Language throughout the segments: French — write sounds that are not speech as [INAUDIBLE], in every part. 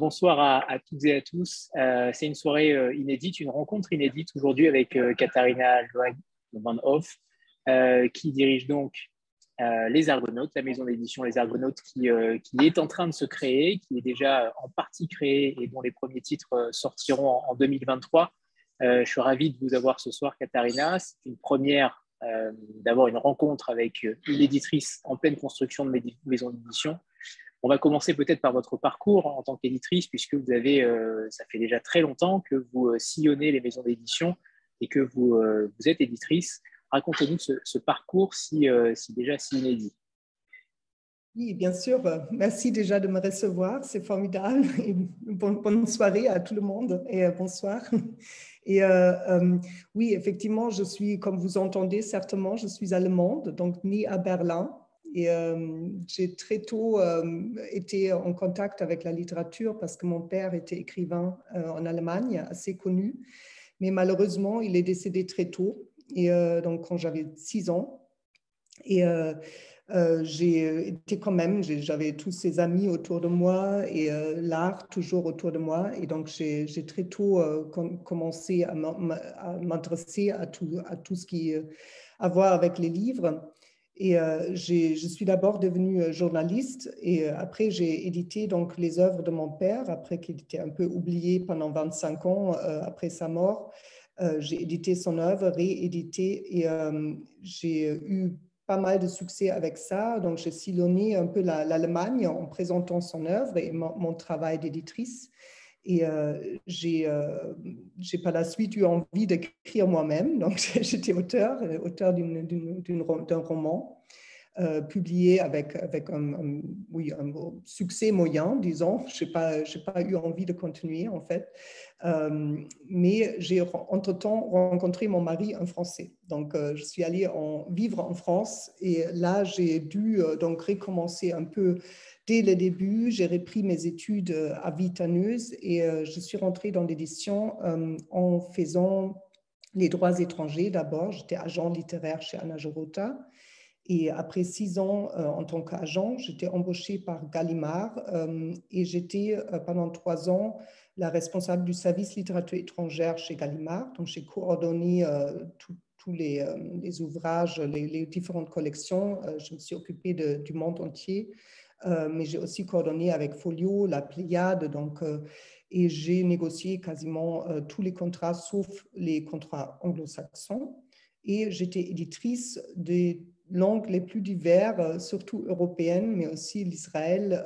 Bonsoir à, toutes et à tous. Euh, c'est une soirée euh, inédite, une rencontre inédite aujourd'hui avec euh, Katharina Van Hoff, qui dirige donc Les Argonautes, la maison d'édition Les Argonautes qui, qui, est en train de se créer, qui est déjà en partie créée et dont les premiers titres sortiront en, 2023. je suis ravi de vous avoir ce soir, Katharina. C'est une première d'avoir une rencontre avec une éditrice en pleine construction de maison d'édition. On va commencer peut-être par votre parcours en tant qu'éditrice, puisque vous avez, euh, ça fait déjà très longtemps que vous euh, sillonnez les maisons d'édition et que vous, euh, vous êtes éditrice. Racontez-nous ce, parcours si, déjà si inédit. Oui, bien sûr. Merci déjà de me recevoir. C'est formidable. [LAUGHS] bonne, soirée à tout le monde et bonsoir. [LAUGHS] Et oui, effectivement, je suis, comme vous entendez certainement, je suis allemande, donc née à Berlin. Et euh, j'ai très tôt euh, été en contact avec la littérature parce que mon père était écrivain euh, en Allemagne, assez connu. Mais malheureusement, il est décédé très tôt, et donc quand j'avais six ans. Et j'ai été quand même, j'avais tous ces amis autour de moi et l'art toujours autour de moi. Et donc j'ai très tôt commencé à m'intéresser à tout, à tout ce qui a à voir avec les livres. Et euh, je suis d'abord devenue euh, journaliste et euh, après j'ai édité donc les œuvres de mon père, après qu'il était un peu oublié pendant 25 ans après sa mort. j'ai édité son œuvre, réédité et j'ai eu pas mal de succès avec ça. Donc j'ai sillonné un peu l'Allemagne en présentant son œuvre et mon travail d'éditrice. Et euh, j'ai, euh, par la suite eu envie d'écrire moi-même. Donc, [LAUGHS] j'étais auteur, euh, auteur d'un roman euh, publié avec, avec un, succès moyen, disons. Je n'ai pas, pas eu envie de continuer, en fait. mais j'ai entre-temps rencontré mon mari, un Français. Donc, je suis allée vivre en France et là, j'ai dû donc recommencer un peu dès le début, j'ai repris mes études euh, à Vitaneuse et euh, je suis rentrée dans l'édition euh, en faisant les droits étrangers d'abord. J'étais agent littéraire chez Anna Jorota. Et après six ans en tant qu'agent, j'étais embauchée par Gallimard et j'étais pendant trois ans la responsable du service littérature étrangère chez Gallimard. Donc j'ai coordonné tous les, ouvrages, les, différentes collections. je me suis occupée du monde entier. Euh, mais j'ai aussi coordonné avec Folio, la Pléiade, donc, euh, et j'ai négocié quasiment euh, tous les contrats sauf les contrats anglo-saxons. Et j'étais éditrice des langues les plus diverses, surtout européennes, mais aussi l'Israël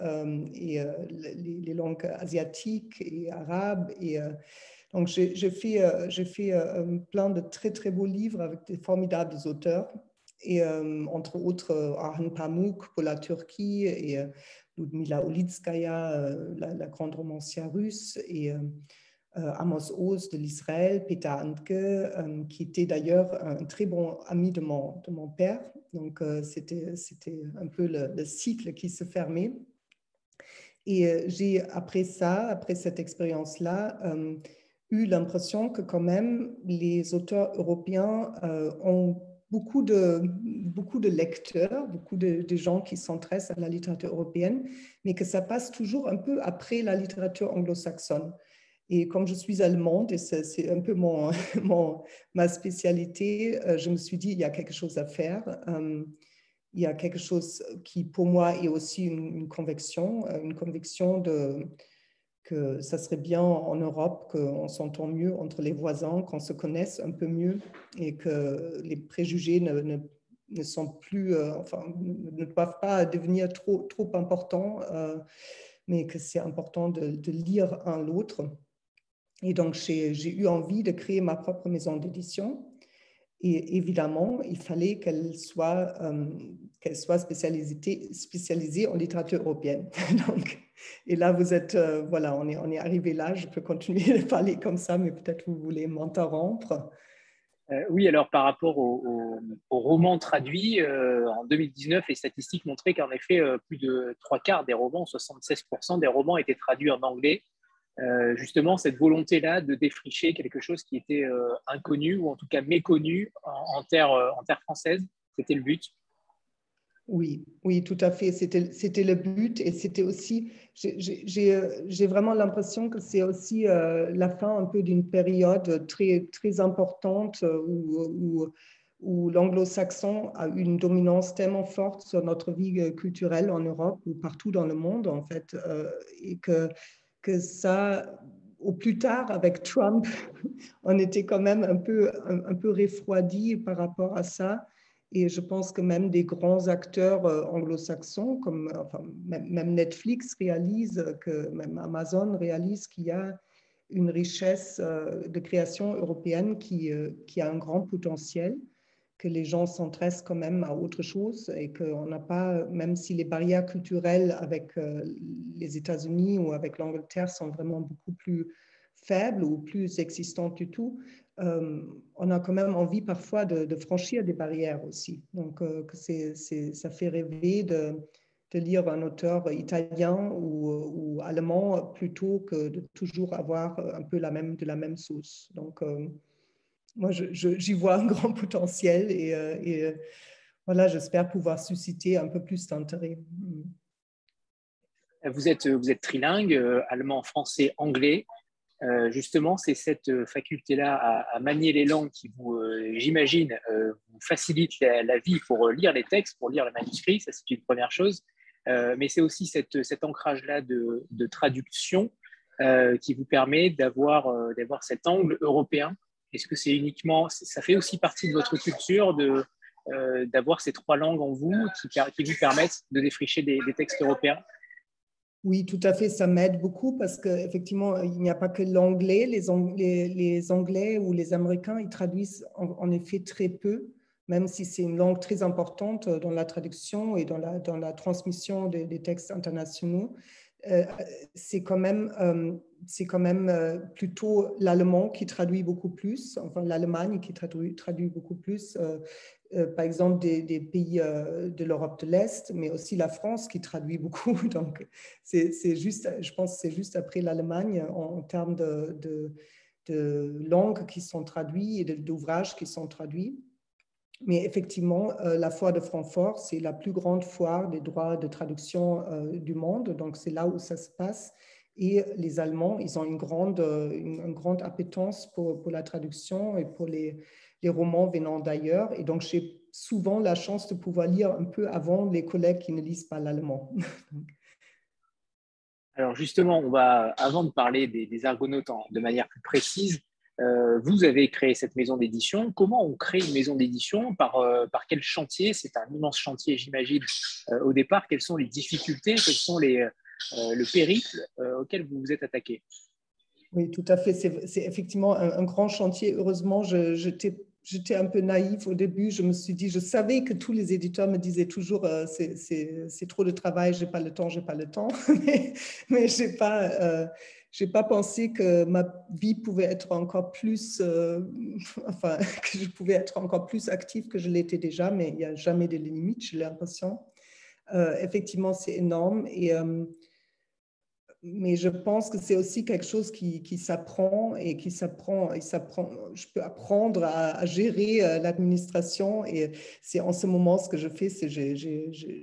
et les, langues asiatiques et arabes. Et, donc, j'ai fait, fait plein de très, très beaux livres avec des formidables auteurs et euh, entre autres euh, Arhan Pamuk pour la Turquie et euh, Ludmila Olitskaya, la, grande romancière russe, et Amos Oz de l'Israël, Peter Antke, qui était d'ailleurs un très bon ami de mon, de mon père. Donc, c'était un peu le, cycle qui se fermait. Et j'ai, après ça, après cette expérience-là, eu l'impression que quand même les auteurs européens ont beaucoup de, beaucoup de lecteurs, beaucoup de, gens qui s'intéressent à la littérature européenne, mais que ça passe toujours un peu après la littérature anglo-saxonne. Et comme je suis allemande, et c'est un peu mon, [LAUGHS] mon, ma spécialité, euh, je me suis dit, il y a quelque chose à faire. Euh, il y a quelque chose qui, pour moi, est aussi une, une conviction, euh, une conviction de, que ça serait bien en Europe qu'on s'entend mieux entre les voisins, qu'on se connaisse un peu mieux et que les préjugés ne, ne, sont plus, euh, enfin, ne doivent pas devenir trop, trop importants, euh, mais que c'est important de, de, lire un l'autre. Et donc, j'ai eu envie de créer ma propre maison d'édition. Et évidemment, il fallait qu'elle soit, euh, qu'elle soit spécialisée, spécialisée en littérature européenne. [LAUGHS] donc, et là, vous êtes, euh, voilà, on est, on est arrivé là. Je peux continuer de parler comme ça, mais peut-être vous voulez m'interrompre. Euh, oui, alors par rapport au, roman traduit, euh, en 2019, les statistiques montraient qu'en effet, plus de trois quarts des romans, 76% des romans étaient traduits en anglais. justement, cette volonté-là de défricher quelque chose qui était inconnu ou en tout cas méconnu en terre, en terre française, c'était le but Oui, oui, tout à fait. C'était le but et c'était aussi, j'ai vraiment l'impression que c'est aussi euh, la fin un peu d'une période très, très importante euh, où, où, l'anglo-saxon a une dominance tellement forte sur notre vie euh, culturelle en Europe ou partout dans le monde, en fait, et que, que ça, au plus tard, avec Trump, [LAUGHS] on était quand même un peu, un peu refroidi par rapport à ça. Et je pense que même des grands acteurs euh, anglo-saxons, comme enfin, même Netflix réalise, que même Amazon réalise qu'il y a une richesse euh, de création européenne qui, euh, qui a un grand potentiel, que les gens s'intéressent quand même à autre chose et qu'on n'a pas, même si les barrières culturelles avec les États-Unis ou avec l'Angleterre sont vraiment beaucoup plus faibles ou plus existantes du tout, euh, on a quand même envie parfois de, franchir des barrières aussi. Donc, euh, ça fait rêver de, lire un auteur italien ou, allemand plutôt que de toujours avoir un peu la même, de la même sauce. Donc, euh, moi, j'y vois un grand [LAUGHS] potentiel et, voilà, j'espère pouvoir susciter un peu plus d'intérêt. Vous êtes trilingue, allemand, français, anglais. Euh, justement, c'est cette euh, faculté-là à, manier les langues qui vous, euh, j'imagine, vous facilite la, vie pour lire les textes, pour lire les manuscrits, ça c'est une première chose. mais c'est aussi cet ancrage-là de, traduction qui vous permet d'avoir cet angle européen. Est-ce que c'est uniquement, ça fait aussi partie de votre culture de d'avoir ces trois langues en vous qui vous permettent de défricher des textes européens? Oui, tout à fait, ça m'aide beaucoup parce qu'effectivement, il n'y a pas que l'anglais. Les, Anglais ou les Américains, ils traduisent en, effet très peu, même si c'est une langue très importante dans la traduction et dans la, dans la transmission des, textes internationaux. Euh, c'est quand même, euh, c'est quand même euh, plutôt l'allemand qui traduit beaucoup plus, enfin l'Allemagne qui traduit, traduit beaucoup plus. Euh, par exemple des, pays euh, de l'Europe de l'Est, mais aussi la France qui traduit beaucoup. [LAUGHS] Donc, c'est juste, je pense, c'est juste après l'Allemagne en, termes de, langues qui sont traduites et d'ouvrages qui sont traduits. Mais effectivement, euh, la foire de Francfort, c'est la plus grande foire des droits de traduction du monde. Donc, c'est là où ça se passe. Et les Allemands, ils ont une grande, une, grande appétence pour, la traduction et pour les, les romans venant d'ailleurs. Et donc, j'ai souvent la chance de pouvoir lire un peu avant les collègues qui ne lisent pas l'allemand. [LAUGHS] Alors justement, on va, avant de parler des, argonautes de manière plus précise, euh, vous avez créé cette maison d'édition. Comment on crée une maison d'édition? Par, euh, par quel chantier? C'est un immense chantier, j'imagine, euh, au départ. Quelles sont les difficultés? Quels sont les, le périple auquel vous vous êtes attaqué? Oui, tout à fait. C'est effectivement un, un, grand chantier. Heureusement, je, j'étais j'étais un peu naïve au début. Je me suis dit, je savais que tous les éditeurs me disaient toujours, euh, c'est trop de travail, j'ai pas le temps, j'ai pas le temps. [LAUGHS] mais mais j'ai pas, euh, pas pensé que ma vie pouvait être encore plus, euh, [LAUGHS] enfin, que je pouvais être encore plus active que je l'étais déjà. Mais il n'y a jamais de limite, j'ai l'impression. effectivement, c'est énorme mais je pense que c'est aussi quelque chose qui, qui s'apprend et qui s'apprend. Je peux apprendre à, gérer euh, l'administration et c'est en ce moment ce que je fais, c'est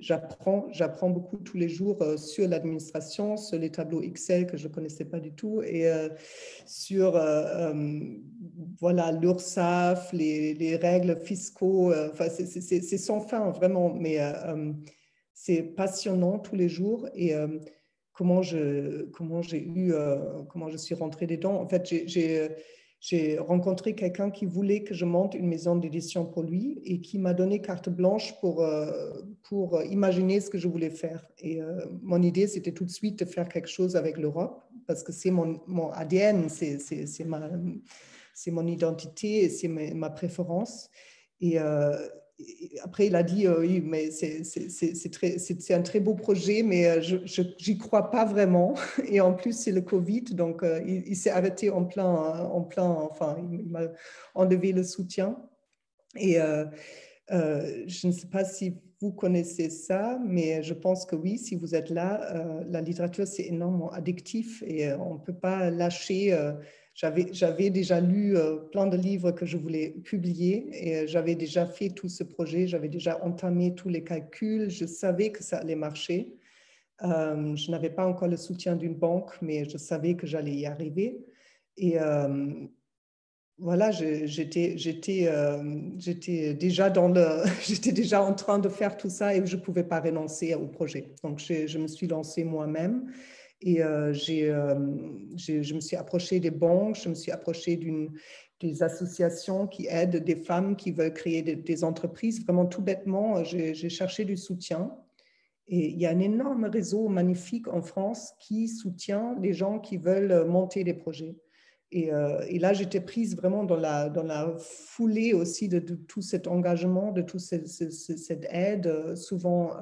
j'apprends, j'apprends beaucoup tous les jours euh, sur l'administration, sur les tableaux Excel que je connaissais pas du tout et euh, sur voilà l'URSSAF, les, les, règles fiscaux. Enfin, c'est sans fin vraiment, mais c'est passionnant tous les jours et comment je, comment j'ai eu, euh, comment je suis rentrée dedans. En fait, j'ai rencontré quelqu'un qui voulait que je monte une maison d'édition pour lui et qui m'a donné carte blanche pour, euh, pour imaginer ce que je voulais faire. Et euh, mon idée, c'était tout de suite de faire quelque chose avec l'Europe parce que c'est mon, mon ADN, c'est ma, mon identité, c'est ma, préférence. Et, après, il a dit euh, oui, mais c'est un très beau projet, mais euh, je n'y crois pas vraiment. [LAUGHS] Et en plus, c'est le Covid, donc euh, il, s'est arrêté en plein, en plein, enfin, il, m'a enlevé le soutien. Et je ne sais pas si vous connaissez ça, mais je pense que oui, si vous êtes là, la littérature, c'est énormément addictif et on ne peut pas lâcher j'avais déjà lu plein de livres que je voulais publier et j'avais déjà fait tout ce projet, j'avais déjà entamé tous les calculs, je savais que ça allait marcher. je n'avais pas encore le soutien d'une banque, mais je savais que j'allais y arriver. Et voilà, j'étais déjà en train de faire tout ça et je ne pouvais pas renoncer au projet. Donc, je me suis lancée moi-même. Et euh, euh, je me suis approchée des banques, je me suis approchée des associations qui aident des femmes qui veulent créer des, entreprises. Vraiment tout bêtement, j'ai, cherché du soutien. Et il y a un énorme réseau magnifique en France qui soutient les gens qui veulent monter des projets. Et, euh, là, j'étais prise vraiment dans la, foulée aussi de, tout cet engagement, de toute cette, aide, souvent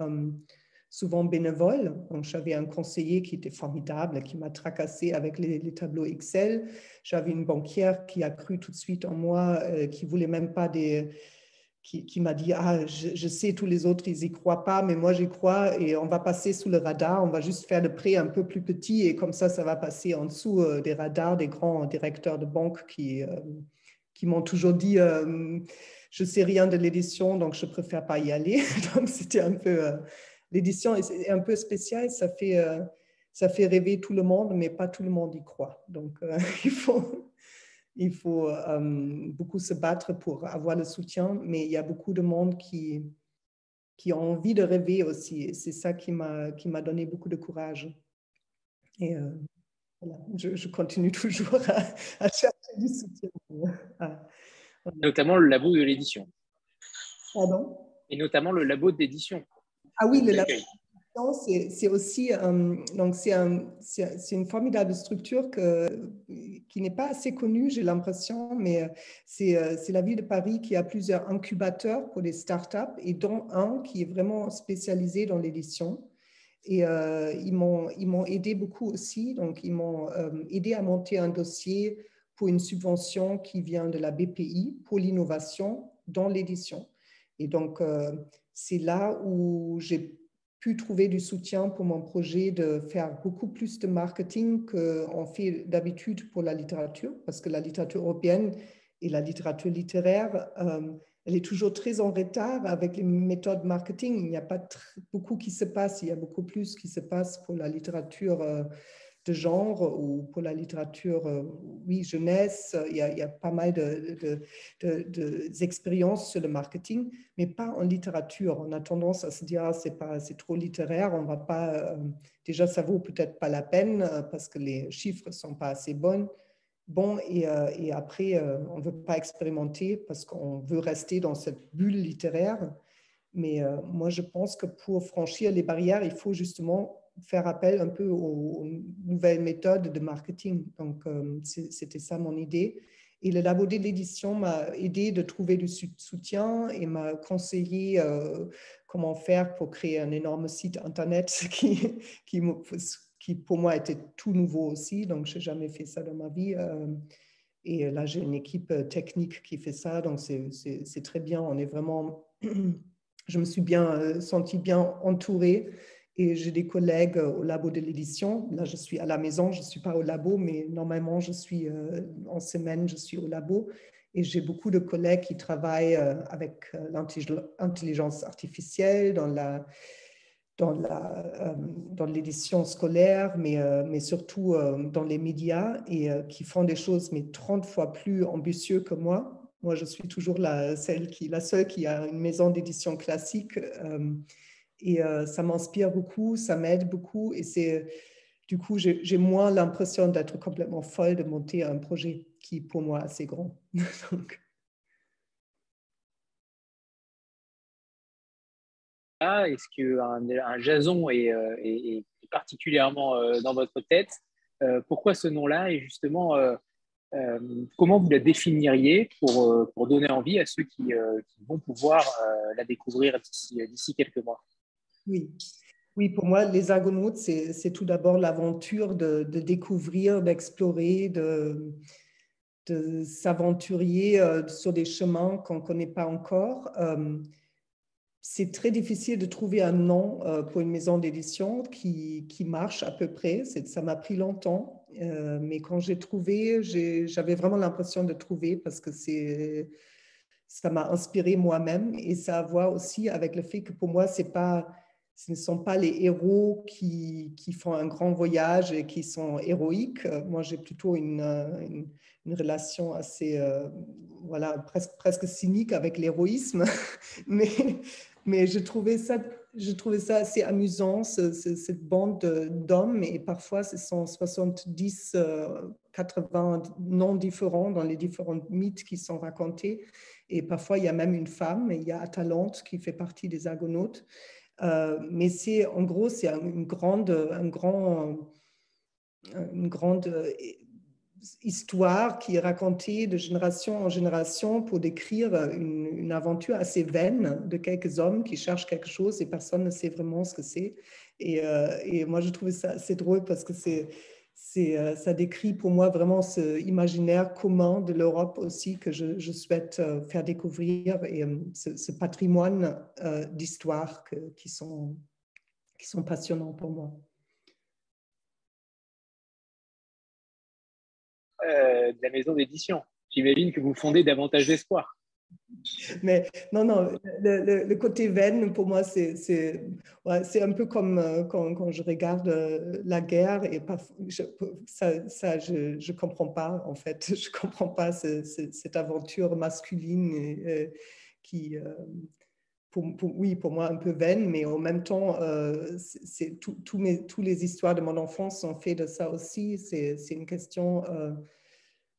souvent bénévole. Donc, j'avais un conseiller qui était formidable, qui m'a tracassé avec les, tableaux Excel. J'avais une banquière qui a cru tout de suite en moi, euh, qui voulait même pas des, qui, m'a dit ah je, sais tous les autres ils y croient pas mais moi j'y crois et on va passer sous le radar on va juste faire le prêt un peu plus petit et comme ça ça va passer en dessous euh, des radars des grands directeurs de banque qui euh, qui m'ont toujours dit je sais rien de l'édition donc je préfère pas y aller [LAUGHS] donc c'était un peu l'édition est un peu spéciale, ça fait, euh, ça fait rêver tout le monde, mais pas tout le monde y croit. Donc, euh, [LAUGHS] il faut, il faut euh, beaucoup se battre pour avoir le soutien, mais il y a beaucoup de monde qui, qui ont envie de rêver aussi. C'est ça qui m'a, qui m'a donné beaucoup de courage. Et voilà, je, continue [LAUGHS] toujours à, chercher du soutien. Notamment le labo de l'édition. Pardon? Et notamment le labo d'édition. Ah oui, le c'est aussi euh, donc c'est une formidable structure que, qui n'est pas assez connue, j'ai l'impression, mais euh, euh, c'est la ville de Paris qui a plusieurs incubateurs pour les startups et dont un qui est vraiment spécialisé dans l'édition. Et ils m'ont aidé beaucoup aussi, donc ils m'ont aidé à monter un dossier pour une subvention qui vient de la BPI pour l'innovation dans l'édition. Et donc, c'est là où j'ai pu trouver du soutien pour mon projet de faire beaucoup plus de marketing qu'on fait d'habitude pour la littérature, parce que la littérature européenne et la littérature littéraire, euh, elle est toujours très en retard avec les méthodes marketing. Il n'y a pas beaucoup qui se passe, il y a beaucoup plus qui se passe pour la littérature. Euh, de genre ou pour la littérature, euh, oui, jeunesse, il y a, pas mal d'expériences de, de, sur le marketing, mais pas en littérature. On a tendance à se dire, ah, c'est pas, c'est trop littéraire, on va pas, euh, déjà, ça vaut peut-être pas la peine euh, parce que les chiffres sont pas assez bons. Bon, et, et après, on veut pas expérimenter parce qu'on veut rester dans cette bulle littéraire. Mais moi, je pense que pour franchir les barrières, il faut justement faire appel un peu aux, nouvelles méthodes de marketing. Donc, euh, c'était ça mon idée. Et le labo de l'édition m'a aidé de trouver du soutien et m'a conseillé euh, comment faire pour créer un énorme site Internet [LAUGHS] qui, qui, pour moi était tout nouveau aussi. Donc, je n'ai jamais fait ça dans ma vie. Euh, et là, j'ai une équipe technique qui fait ça. Donc, c'est très bien. On est vraiment... [CLEARS THROAT] Je me suis bien senti bien entourée et j'ai des collègues euh, au labo de l'édition. Là, je suis à la maison, je ne suis pas au labo, mais normalement, je suis euh, en semaine, je suis au labo. Et j'ai beaucoup de collègues qui travaillent euh, avec l'intelligence artificielle dans la dans la l'édition scolaire, mais, mais surtout dans les médias et qui font des choses mais 30 fois plus ambitieuses que moi. Moi, je suis toujours la, celle qui, la seule qui a une maison d'édition classique et euh, ça m'inspire beaucoup, ça m'aide beaucoup. Et c'est du coup, j'ai moins l'impression d'être complètement folle de monter un projet qui, pour moi, est assez grand. [LAUGHS] Ah, est-ce qu'un un Jason est, euh, particulièrement euh, dans votre tête Pourquoi ce nom-là Et justement, comment vous la définiriez pour, pour donner envie à ceux qui vont pouvoir la découvrir d'ici quelques mois? Oui. Oui, pour moi, les Argonautes, c'est tout d'abord l'aventure de, découvrir, d'explorer, de, de s'aventurier euh, sur des chemins qu'on ne connaît pas encore. Euh, c'est très difficile de trouver un nom euh, pour une maison d'édition qui, qui, marche à peu près. Ça m'a pris longtemps. mais quand j'ai trouvé, j'avais vraiment l'impression de trouver parce que c'est ça m'a inspiré moi-même et ça a à voir aussi avec le fait que pour moi, c'est pas, ce ne sont pas les héros qui, font un grand voyage et qui sont héroïques. Moi, j'ai plutôt une, une, relation assez, euh, voilà, presque, cynique avec l'héroïsme, [LAUGHS] mais, mais je trouvais ça je trouvais ça assez amusant, cette bande d'hommes, et parfois ce sont 70, 80 euh, noms différents dans les différents mythes qui sont racontés. Et parfois, il y a même une femme, il y a Atalante qui fait partie des Argonautes. Euh, mais c'est, en gros, c'est une grande, un grand, une grande histoire qui est racontée de génération en génération pour décrire une, aventure assez vaine de quelques hommes qui cherchent quelque chose et personne ne sait vraiment ce que c'est. Et, euh, et, moi, je trouvais ça assez drôle parce que c'est, euh, ça décrit pour moi vraiment ce imaginaire commun de l'Europe aussi que je, souhaite euh, faire découvrir et ce, patrimoine d'histoire qui, sont, passionnants pour moi. Euh, la maison d'édition. J'imagine que vous fondez davantage d'espoir. Mais non, non, le, côté veine, pour moi, c'est ouais, un peu comme euh, quand, quand, je regarde euh, la guerre et pas, ça, ça, je ne comprends pas, en fait. [LAUGHS] Je ne comprends pas cette aventure masculine qui, pour, oui, pour moi, un peu vaine, mais en même temps, c'est tout, mes, tous les histoires de mon enfance sont faites de ça aussi. C'est une question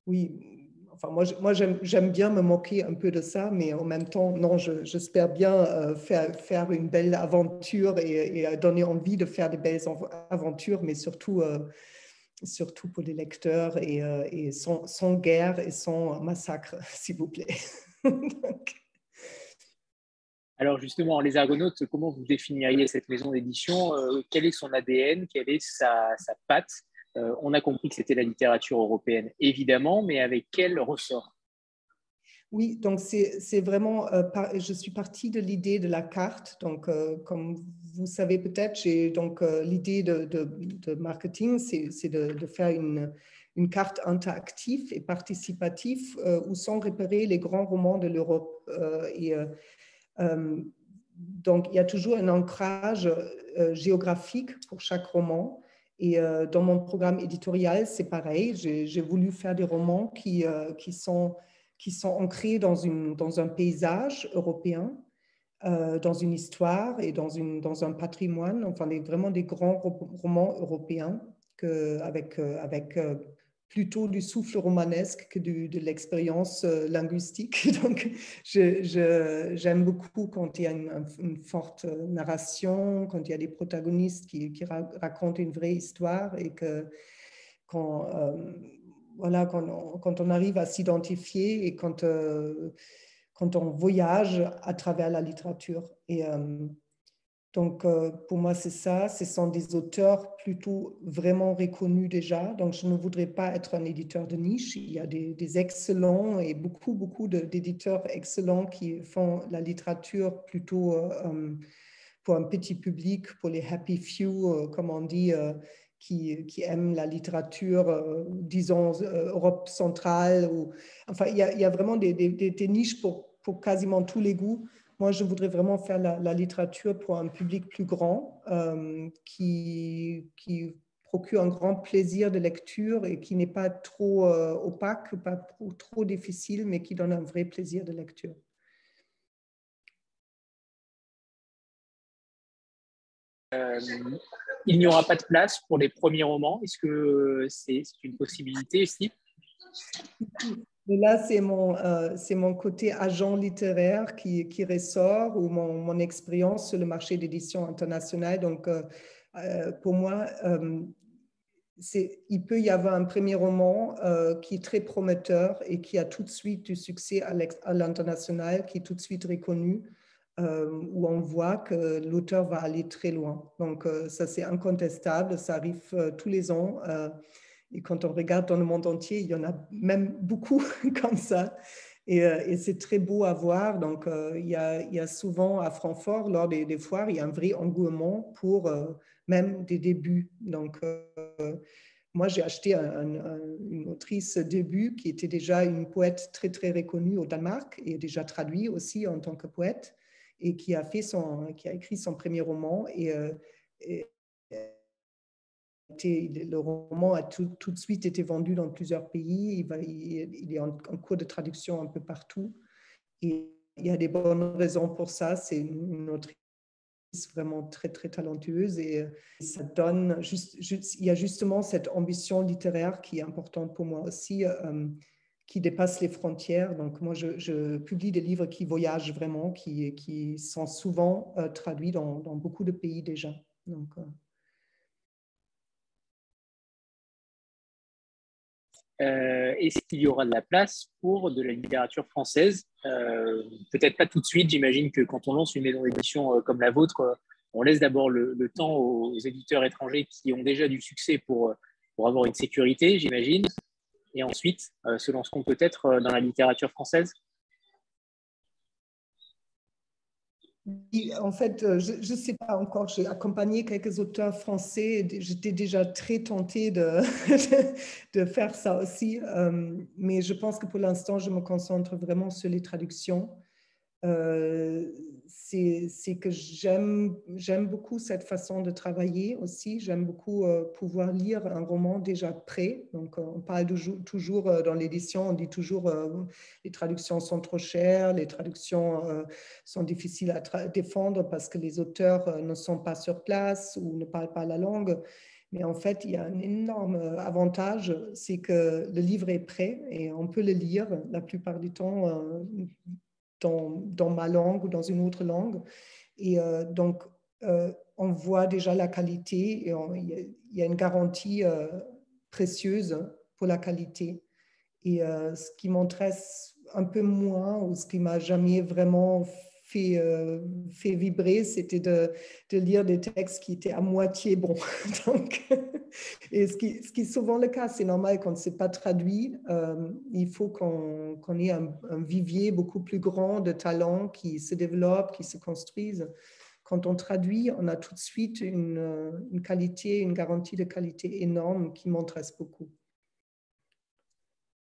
oui, enfin, moi, moi j'aime bien me moquer un peu de ça, mais en même temps, non, j'espère bien euh, faire, une belle aventure et, et, donner envie de faire des belles aventures, mais surtout, euh, surtout pour les lecteurs et, euh, sans, guerre et sans massacre, [LAUGHS] s'il vous plaît. [LAUGHS] Alors justement, les Argonautes, comment vous définiriez cette maison d'édition? Quel est son ADN Quelle est sa patte? Euh, on a compris que c'était la littérature européenne, évidemment, mais avec quel ressort? Oui, donc c'est vraiment, euh, je suis partie de l'idée de la carte. Donc, euh, comme vous savez peut-être, j'ai donc l'idée de, marketing, c'est de, faire une, carte interactive et participative où sont repérés les grands romans de l'Europe. et donc, il y a toujours un ancrage géographique pour chaque roman. Et euh, dans mon programme éditorial, c'est pareil. J'ai voulu faire des romans qui, euh, sont, ancrés dans, un paysage européen, euh, dans une histoire et dans, un patrimoine, enfin vraiment des grands romans européens avec plutôt du souffle romanesque que de l'expérience euh, linguistique. [LAUGHS] Donc, j'aime beaucoup quand il y a une, forte narration, quand il y a des protagonistes qui, racontent une vraie histoire et que quand, euh, voilà, quand, on, quand on arrive à s'identifier et quand, euh, quand on voyage à travers la littérature. Donc, euh, pour moi, c'est ça. Ce sont des auteurs plutôt vraiment reconnus déjà. Donc, je ne voudrais pas être un éditeur de niche. Il y a des, excellents et beaucoup, beaucoup d'éditeurs excellents qui font la littérature plutôt euh, euh, pour un petit public, pour les happy few, comme on dit, qui, qui, aiment la littérature, disons, Europe centrale. Enfin, il y, a, il y a vraiment des, des, niches pour, pour quasiment tous les goûts. Moi, je voudrais vraiment faire la, littérature pour un public plus grand euh, qui, procure un grand plaisir de lecture et qui n'est pas trop euh, opaque, pas trop, difficile, mais qui donne un vrai plaisir de lecture. Euh, il n'y aura pas de place pour les premiers romans. Est-ce que c'est une possibilité ici là, c'est mon, euh, mon côté agent littéraire qui, qui ressort ou mon, mon expérience sur le marché d'édition internationale. Donc, euh, euh, pour moi, il peut y avoir un premier roman qui est très prometteur et qui a tout de suite du succès à l'international, qui est tout de suite reconnu, où on voit que l'auteur va aller très loin. Donc, ça, c'est incontestable, ça arrive tous les ans. Et quand on regarde dans le monde entier, il y en a même beaucoup [LAUGHS] comme ça. Et, euh, et c'est très beau à voir. Donc, euh, il, y a, souvent à Francfort, lors des, foires, il y a un vrai engouement pour euh, même des débuts. Donc, moi, j'ai acheté une autrice début qui était déjà une poète très, très reconnue au Danemark et déjà traduit aussi en tant que poète et qui a, fait son, qui a écrit son premier roman. Et, le roman a tout, de suite été vendu dans plusieurs pays. Il, est en, cours de traduction un peu partout. Et il y a des bonnes raisons pour ça. C'est une autrice vraiment très, très talentueuse et ça donne, il y a justement cette ambition littéraire qui est importante pour moi aussi, euh, qui dépasse les frontières. Donc moi, je, publie des livres qui voyagent vraiment, qui, sont souvent euh, traduits dans, beaucoup de pays déjà. Euh, Est-ce qu'il y aura de la place pour de la littérature française euh, Peut-être pas tout de suite. J'imagine que quand on lance une maison d'édition euh, comme la vôtre, euh, on laisse d'abord le, temps aux, éditeurs étrangers qui ont déjà du succès pour, pour avoir une sécurité, j'imagine. Et ensuite, se lanceront peut-être dans la littérature française? En fait, euh, je ne sais pas encore, j'ai accompagné quelques auteurs français, j'étais déjà très tentée de, [LAUGHS] de, faire ça aussi, euh, mais je pense que pour l'instant, je me concentre vraiment sur les traductions. Euh, c'est que j'aime beaucoup cette façon de travailler aussi. J'aime beaucoup euh, pouvoir lire un roman déjà prêt. Donc, euh, on parle toujours, dans l'édition, on dit toujours les traductions sont trop chères, les traductions sont difficiles à défendre parce que les auteurs ne sont pas sur place ou ne parlent pas la langue. Mais en fait, il y a un énorme avantage, c'est que le livre est prêt et on peut le lire la plupart du temps dans, ma langue ou dans une autre langue. Et euh, donc, euh, on voit déjà la qualité et il y, a une garantie euh, précieuse pour la qualité. Et ce qui m'intéresse un peu moins ou ce qui m'a jamais vraiment fait, euh, fait vibrer, c'était de, de, lire des textes qui étaient à moitié bons. [LAUGHS] Donc, et ce qui, ce qui, est souvent le cas, c'est normal quand ce n'est pas traduit. Euh, il faut qu'on ait un, vivier beaucoup plus grand de talents qui se développent, qui se construisent. Quand on traduit, on a tout de suite une, une qualité, une garantie de qualité énorme qui m'intéresse beaucoup.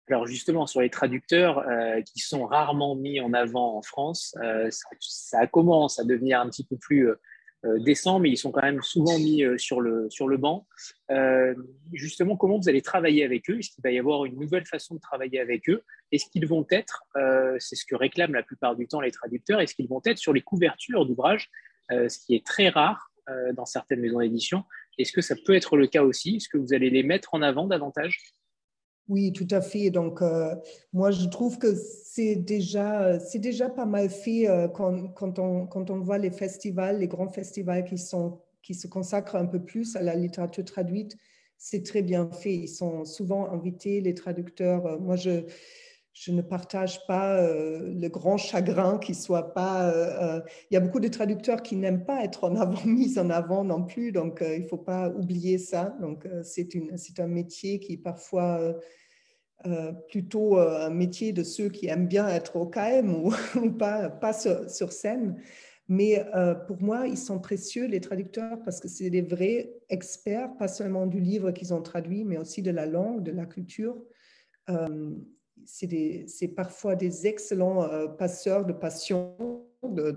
Alors justement, sur les traducteurs euh, qui sont rarement mis en avant en France, euh, ça, commence à devenir un petit peu plus euh, décent, mais ils sont quand même souvent mis sur, le, sur le banc. justement, comment vous allez travailler avec eux? Est-ce qu'il va y avoir une nouvelle façon de travailler avec eux? Est-ce qu'ils vont être, c'est ce que réclament la plupart du temps les traducteurs, est-ce qu'ils vont être sur les couvertures d'ouvrages, ce qui est très rare dans certaines maisons d'édition? Est-ce que ça peut être le cas aussi? Est-ce que vous allez les mettre en avant davantage? Oui, tout à fait. Donc, euh, moi, je trouve que c'est déjà, c'est déjà pas mal fait euh, quand, quand, on, quand on voit les festivals, les grands festivals qui, sont, qui se consacrent un peu plus à la littérature traduite. C'est très bien fait. Ils sont souvent invités, les traducteurs. Euh, moi, je, je ne partage pas euh, le grand chagrin qui soit pas. Euh, euh, il y a beaucoup de traducteurs qui n'aiment pas être en avant, [LAUGHS] mis en avant non plus, donc il ne faut pas oublier ça. Donc c'est un métier qui est parfois plutôt un métier de ceux qui aiment bien être au KM [LAUGHS] ou, pas, pas sur, scène. Mais pour moi, ils sont précieux, les traducteurs, parce que c'est des vrais experts, pas seulement du livre qu'ils ont traduit, mais aussi de la langue, de la culture c'est parfois des excellents euh, passeurs de passion, de,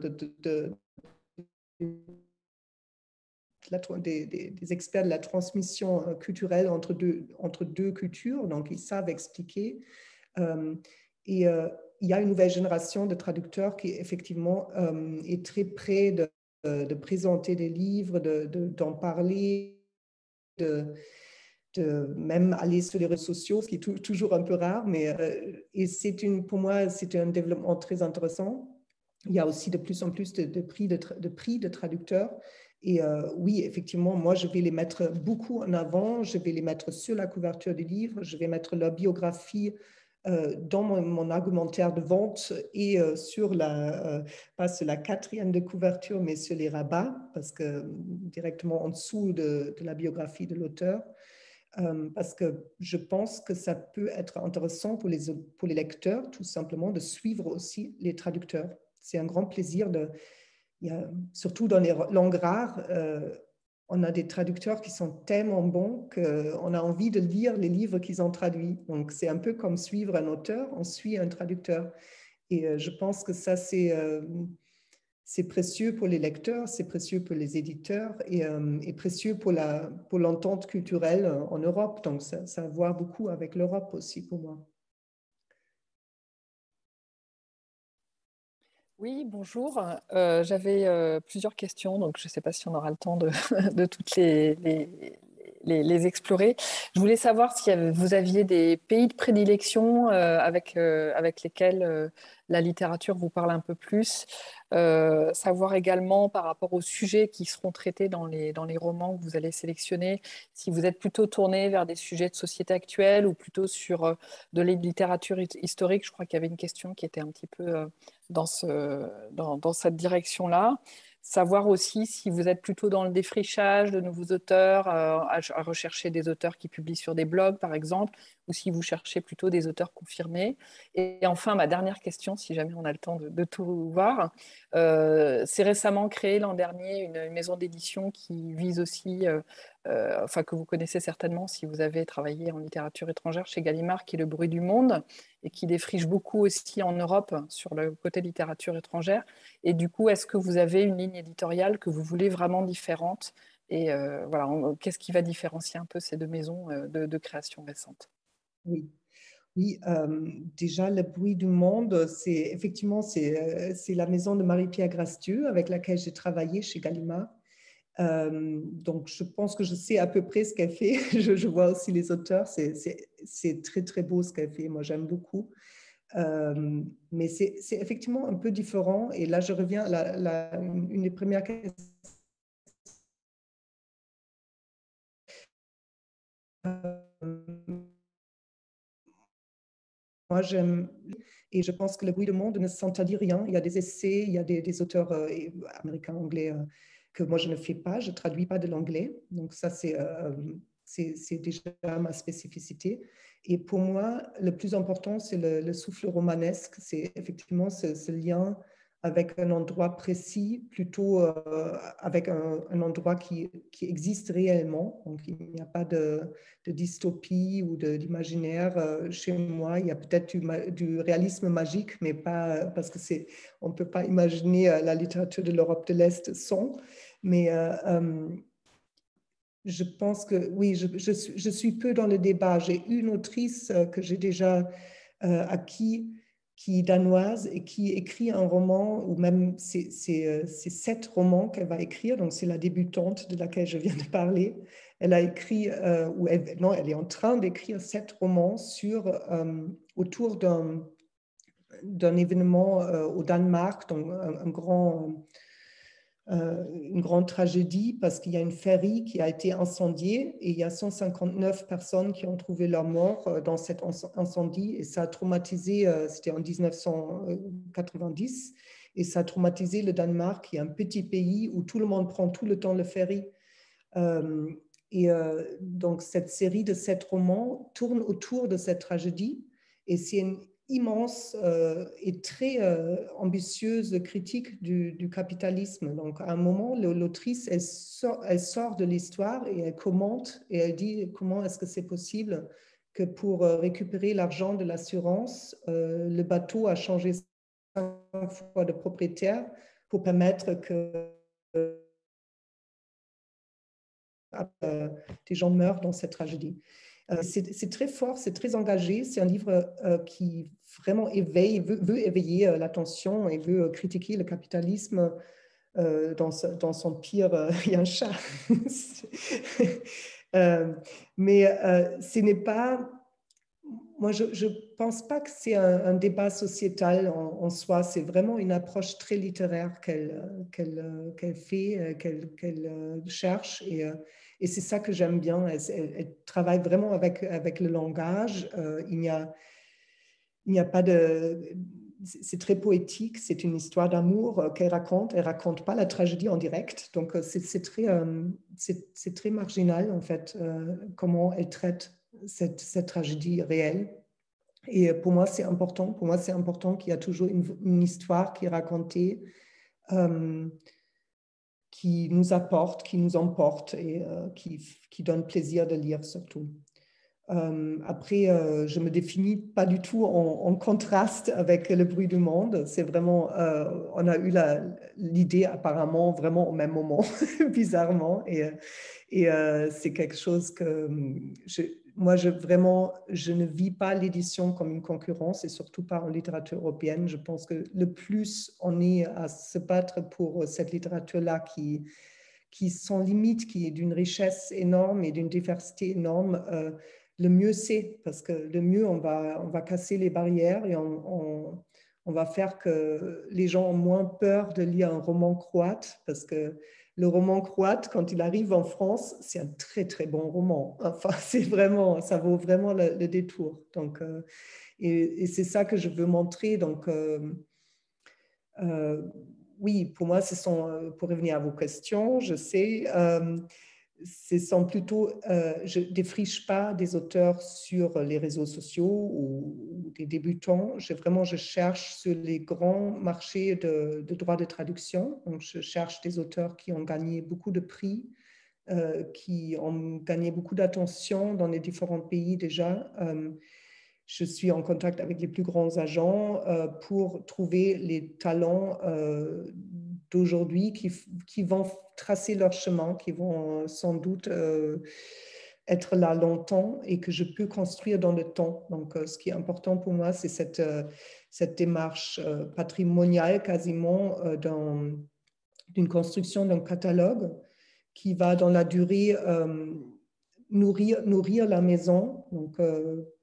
des, experts de la transmission euh, culturelle entre deux, cultures, donc ils savent expliquer. Euh, et il y a une nouvelle génération de traducteurs qui effectivement est très près de, présenter des livres, d'en parler, de, de même aller sur les réseaux sociaux, ce qui est toujours un peu rare, mais euh, et une, pour moi, c'est un développement très intéressant. Il y a aussi de plus en plus de, prix, de, prix de traducteurs. Et euh, oui, effectivement, moi, je vais les mettre beaucoup en avant. Je vais les mettre sur la couverture des livres. Je vais mettre leur biographie euh, dans mon, argumentaire de vente et sur la, pas sur la quatrième de couverture, mais sur les rabats, parce que directement en dessous de la biographie de l'auteur. Euh, parce que je pense que ça peut être intéressant pour les, pour les lecteurs, tout simplement, de suivre aussi les traducteurs. C'est un grand plaisir, de, surtout dans les langues rares, euh, on a des traducteurs qui sont tellement bons qu'on a envie de lire les livres qu'ils ont traduits. Donc, c'est un peu comme suivre un auteur, on suit un traducteur. Et euh, je pense que ça, c'est c'est précieux pour les lecteurs, c'est précieux pour les éditeurs et, euh, précieux pour l'entente pour culturelle en Europe. Donc, ça, a à voir beaucoup avec l'Europe aussi pour moi. Oui, bonjour. Euh, j'avais euh, plusieurs questions, donc je ne sais pas si on aura le temps de, [LAUGHS] toutes les, les, explorer. Je voulais savoir si vous aviez des pays de prédilection euh, avec, avec lesquels la littérature vous parle un peu plus. Euh, savoir également par rapport aux sujets qui seront traités dans les, dans les romans que vous allez sélectionner, si vous êtes plutôt tourné vers des sujets de société actuelle ou plutôt sur euh, de la littérature historique. Je crois qu'il y avait une question qui était un petit peu euh, dans, ce, dans, dans cette direction-là savoir aussi si vous êtes plutôt dans le défrichage de nouveaux auteurs, à, rechercher des auteurs qui publient sur des blogs, par exemple, ou si vous cherchez plutôt des auteurs confirmés. Et, enfin, ma dernière question, si jamais on a le temps de, tout voir, euh, c'est récemment créé l'an dernier une, maison d'édition qui vise aussi, euh, euh, enfin que vous connaissez certainement si vous avez travaillé en littérature étrangère chez Gallimard, qui est Le Bruit du Monde, et qui défriche beaucoup aussi en Europe sur le côté littérature étrangère. Et du coup, est-ce que vous avez une ligne éditoriale que vous voulez vraiment différente et voilà, qu'est-ce qui va différencier un peu ces deux maisons de, de création récente? Oui. Oui, euh, déjà, le bruit du monde, c'est effectivement c'est, euh, la maison de Marie-Pierre Grastieux avec laquelle j'ai travaillé chez Gallimard. Euh, donc, je pense que je sais à peu près ce qu'elle fait. [LAUGHS] je, vois aussi les auteurs. C'est, très, très beau ce qu'elle fait. Moi, j'aime beaucoup. mais c'est, effectivement un peu différent. Et là, je reviens à une des premières questions Moi, j'aime et je pense que le bruit du monde ne s'interdit rien. Il y a des essais, il y a des, auteurs euh, américains, anglais euh, que moi je ne fais pas, je ne traduis pas de l'anglais. Donc ça, euh, c'est c'est déjà ma spécificité. Et pour moi, le plus important, c'est le, souffle romanesque. C'est effectivement ce, lien avec un endroit précis, plutôt euh, avec un, endroit qui, qui, existe réellement. Donc, il n'y a pas de, dystopie ou d'imaginaire euh, chez moi. Il y a peut-être du, réalisme magique, mais pas parce que c'est, on ne peut pas imaginer la littérature de l'Europe de l'Est sans. Mais je pense que oui, je, suis peu dans le débat. J'ai une autrice que j'ai déjà acquis qui est danoise et qui écrit un roman, ou même c'est euh, sept romans qu'elle va écrire, donc c'est la débutante de laquelle je viens de parler. Elle a écrit, euh, ou non, elle est en train d'écrire sept romans sur, euh, autour d'un événement au Danemark, donc un grand euh, une grande tragédie parce qu'il y a une ferry qui a été incendiée et il y a 159 personnes qui ont trouvé leur mort euh, dans cet incendie et ça a traumatisé, euh, c'était en 1990, et ça a traumatisé le Danemark, qui est un petit pays où tout le monde prend tout le temps le ferry. et donc cette série de sept romans tourne autour de cette tragédie et c'est une immense euh, et très euh, ambitieuse critique du, capitalisme. Donc, à un moment, l'autrice, elle sort, elle sort de l'histoire et elle commente et elle dit comment est-ce que c'est possible que pour euh, récupérer l'argent de l'assurance, le bateau a changé cinq fois de propriétaire pour permettre que des gens meurent dans cette tragédie. c'est très fort, c'est très engagé. C'est un livre qui vraiment éveille, veut, éveiller euh, l'attention et veut euh, critiquer le capitalisme euh, dans, dans, son pire, [LAUGHS] il y a un chat. [LAUGHS] mais ce n'est pas, moi je ne pense pas que c'est un, débat sociétal en, soi, c'est vraiment une approche très littéraire qu'elle qu'elle fait, qu'elle cherche. Et, et c'est ça que j'aime bien. Elle, elle, travaille vraiment avec, avec le langage. il y a il n'y a pas de. C'est très poétique, c'est une histoire d'amour euh, qu'elle raconte. Elle raconte pas la tragédie en direct, donc euh, c'est très, euh, c'est très marginal en fait comment elle traite cette, cette, tragédie réelle. Et pour moi, c'est important. Pour moi, c'est important qu'il y a toujours une, histoire qui est racontée, qui nous apporte, qui nous emporte et qui, qui donne plaisir de lire surtout. Euh, après, euh, je me définis pas du tout en, contraste avec le bruit du monde. C'est vraiment, euh, on a eu l'idée apparemment vraiment au même moment, [LAUGHS] bizarrement, et, c'est quelque chose que je, moi, je, vraiment, je ne vis pas l'édition comme une concurrence et surtout pas en littérature européenne. Je pense que le plus on est à se battre pour cette littérature-là qui, qui sans limite, qui est d'une richesse énorme et d'une diversité énorme, le mieux c'est, parce que le mieux, on va, on va casser les barrières et on, on, va faire que les gens ont moins peur de lire un roman croate, parce que le roman croate, quand il arrive en France, c'est un très très bon roman. [LAUGHS] Enfin, c'est vraiment, ça vaut vraiment le, détour. Donc, euh, et, c'est ça que je veux montrer. Donc, euh, euh, oui, pour moi, ce sont, pour revenir à vos questions, je sais ce sont plutôt, euh, je défriche pas des auteurs sur les réseaux sociaux ou, des débutants. Je, vraiment, je cherche sur les grands marchés de, droits de traduction. Donc, je cherche des auteurs qui ont gagné beaucoup de prix, euh, qui ont gagné beaucoup d'attention dans les différents pays déjà. Euh, je suis en contact avec les plus grands agents pour trouver les talents d'aujourd'hui qui, qui, vont tracer leur chemin, qui vont euh, sans doute euh, être là longtemps et que je peux construire dans le temps. Donc, euh, ce qui est important pour moi, c'est cette, cette démarche patrimoniale quasiment d'une construction d'un catalogue qui va dans la durée nourrir, nourrir la maison. Donc,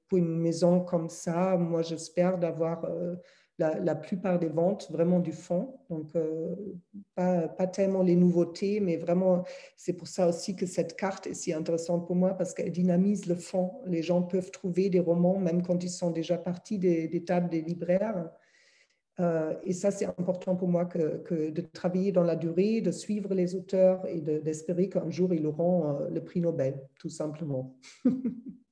pour une maison comme ça, moi, j'espère d'avoir la, plupart des ventes vraiment du fond. Donc, euh, pas, pas, tellement les nouveautés, mais vraiment, c'est pour ça aussi que cette carte est si intéressante pour moi parce qu'elle dynamise le fond. Les gens peuvent trouver des romans, même quand ils sont déjà partis des, tables des libraires. Euh, et ça, c'est important pour moi que, de travailler dans la durée, de suivre les auteurs et d'espérer qu'un jour, ils auront euh, le prix Nobel, tout simplement. [LAUGHS]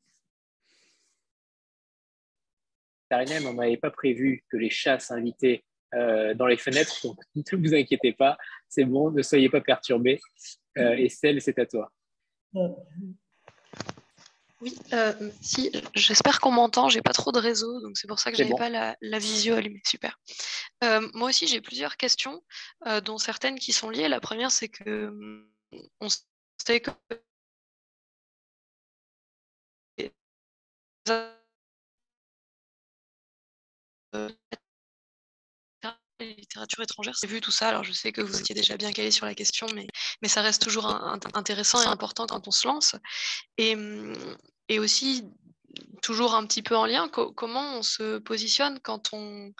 on n'avait pas prévu que les chats s'invitaient euh, dans les fenêtres, donc [LAUGHS] ne vous inquiétez pas, c'est bon, ne soyez pas perturbés. Euh, et celle, c'est à toi. Oui, euh, si, j'espère qu'on m'entend, j'ai pas trop de réseau, donc c'est pour ça que j'avais pas la, la, visio allumée, super. moi aussi, j'ai plusieurs questions, dont certaines qui sont liées. La première, c'est que on sait que littérature étrangère, c'est vu tout ça. Alors je sais que vous étiez déjà bien calé sur la question, mais, mais ça reste toujours intéressant et important quand on se lance. Et, et aussi toujours un petit peu en lien, comment on se positionne quand on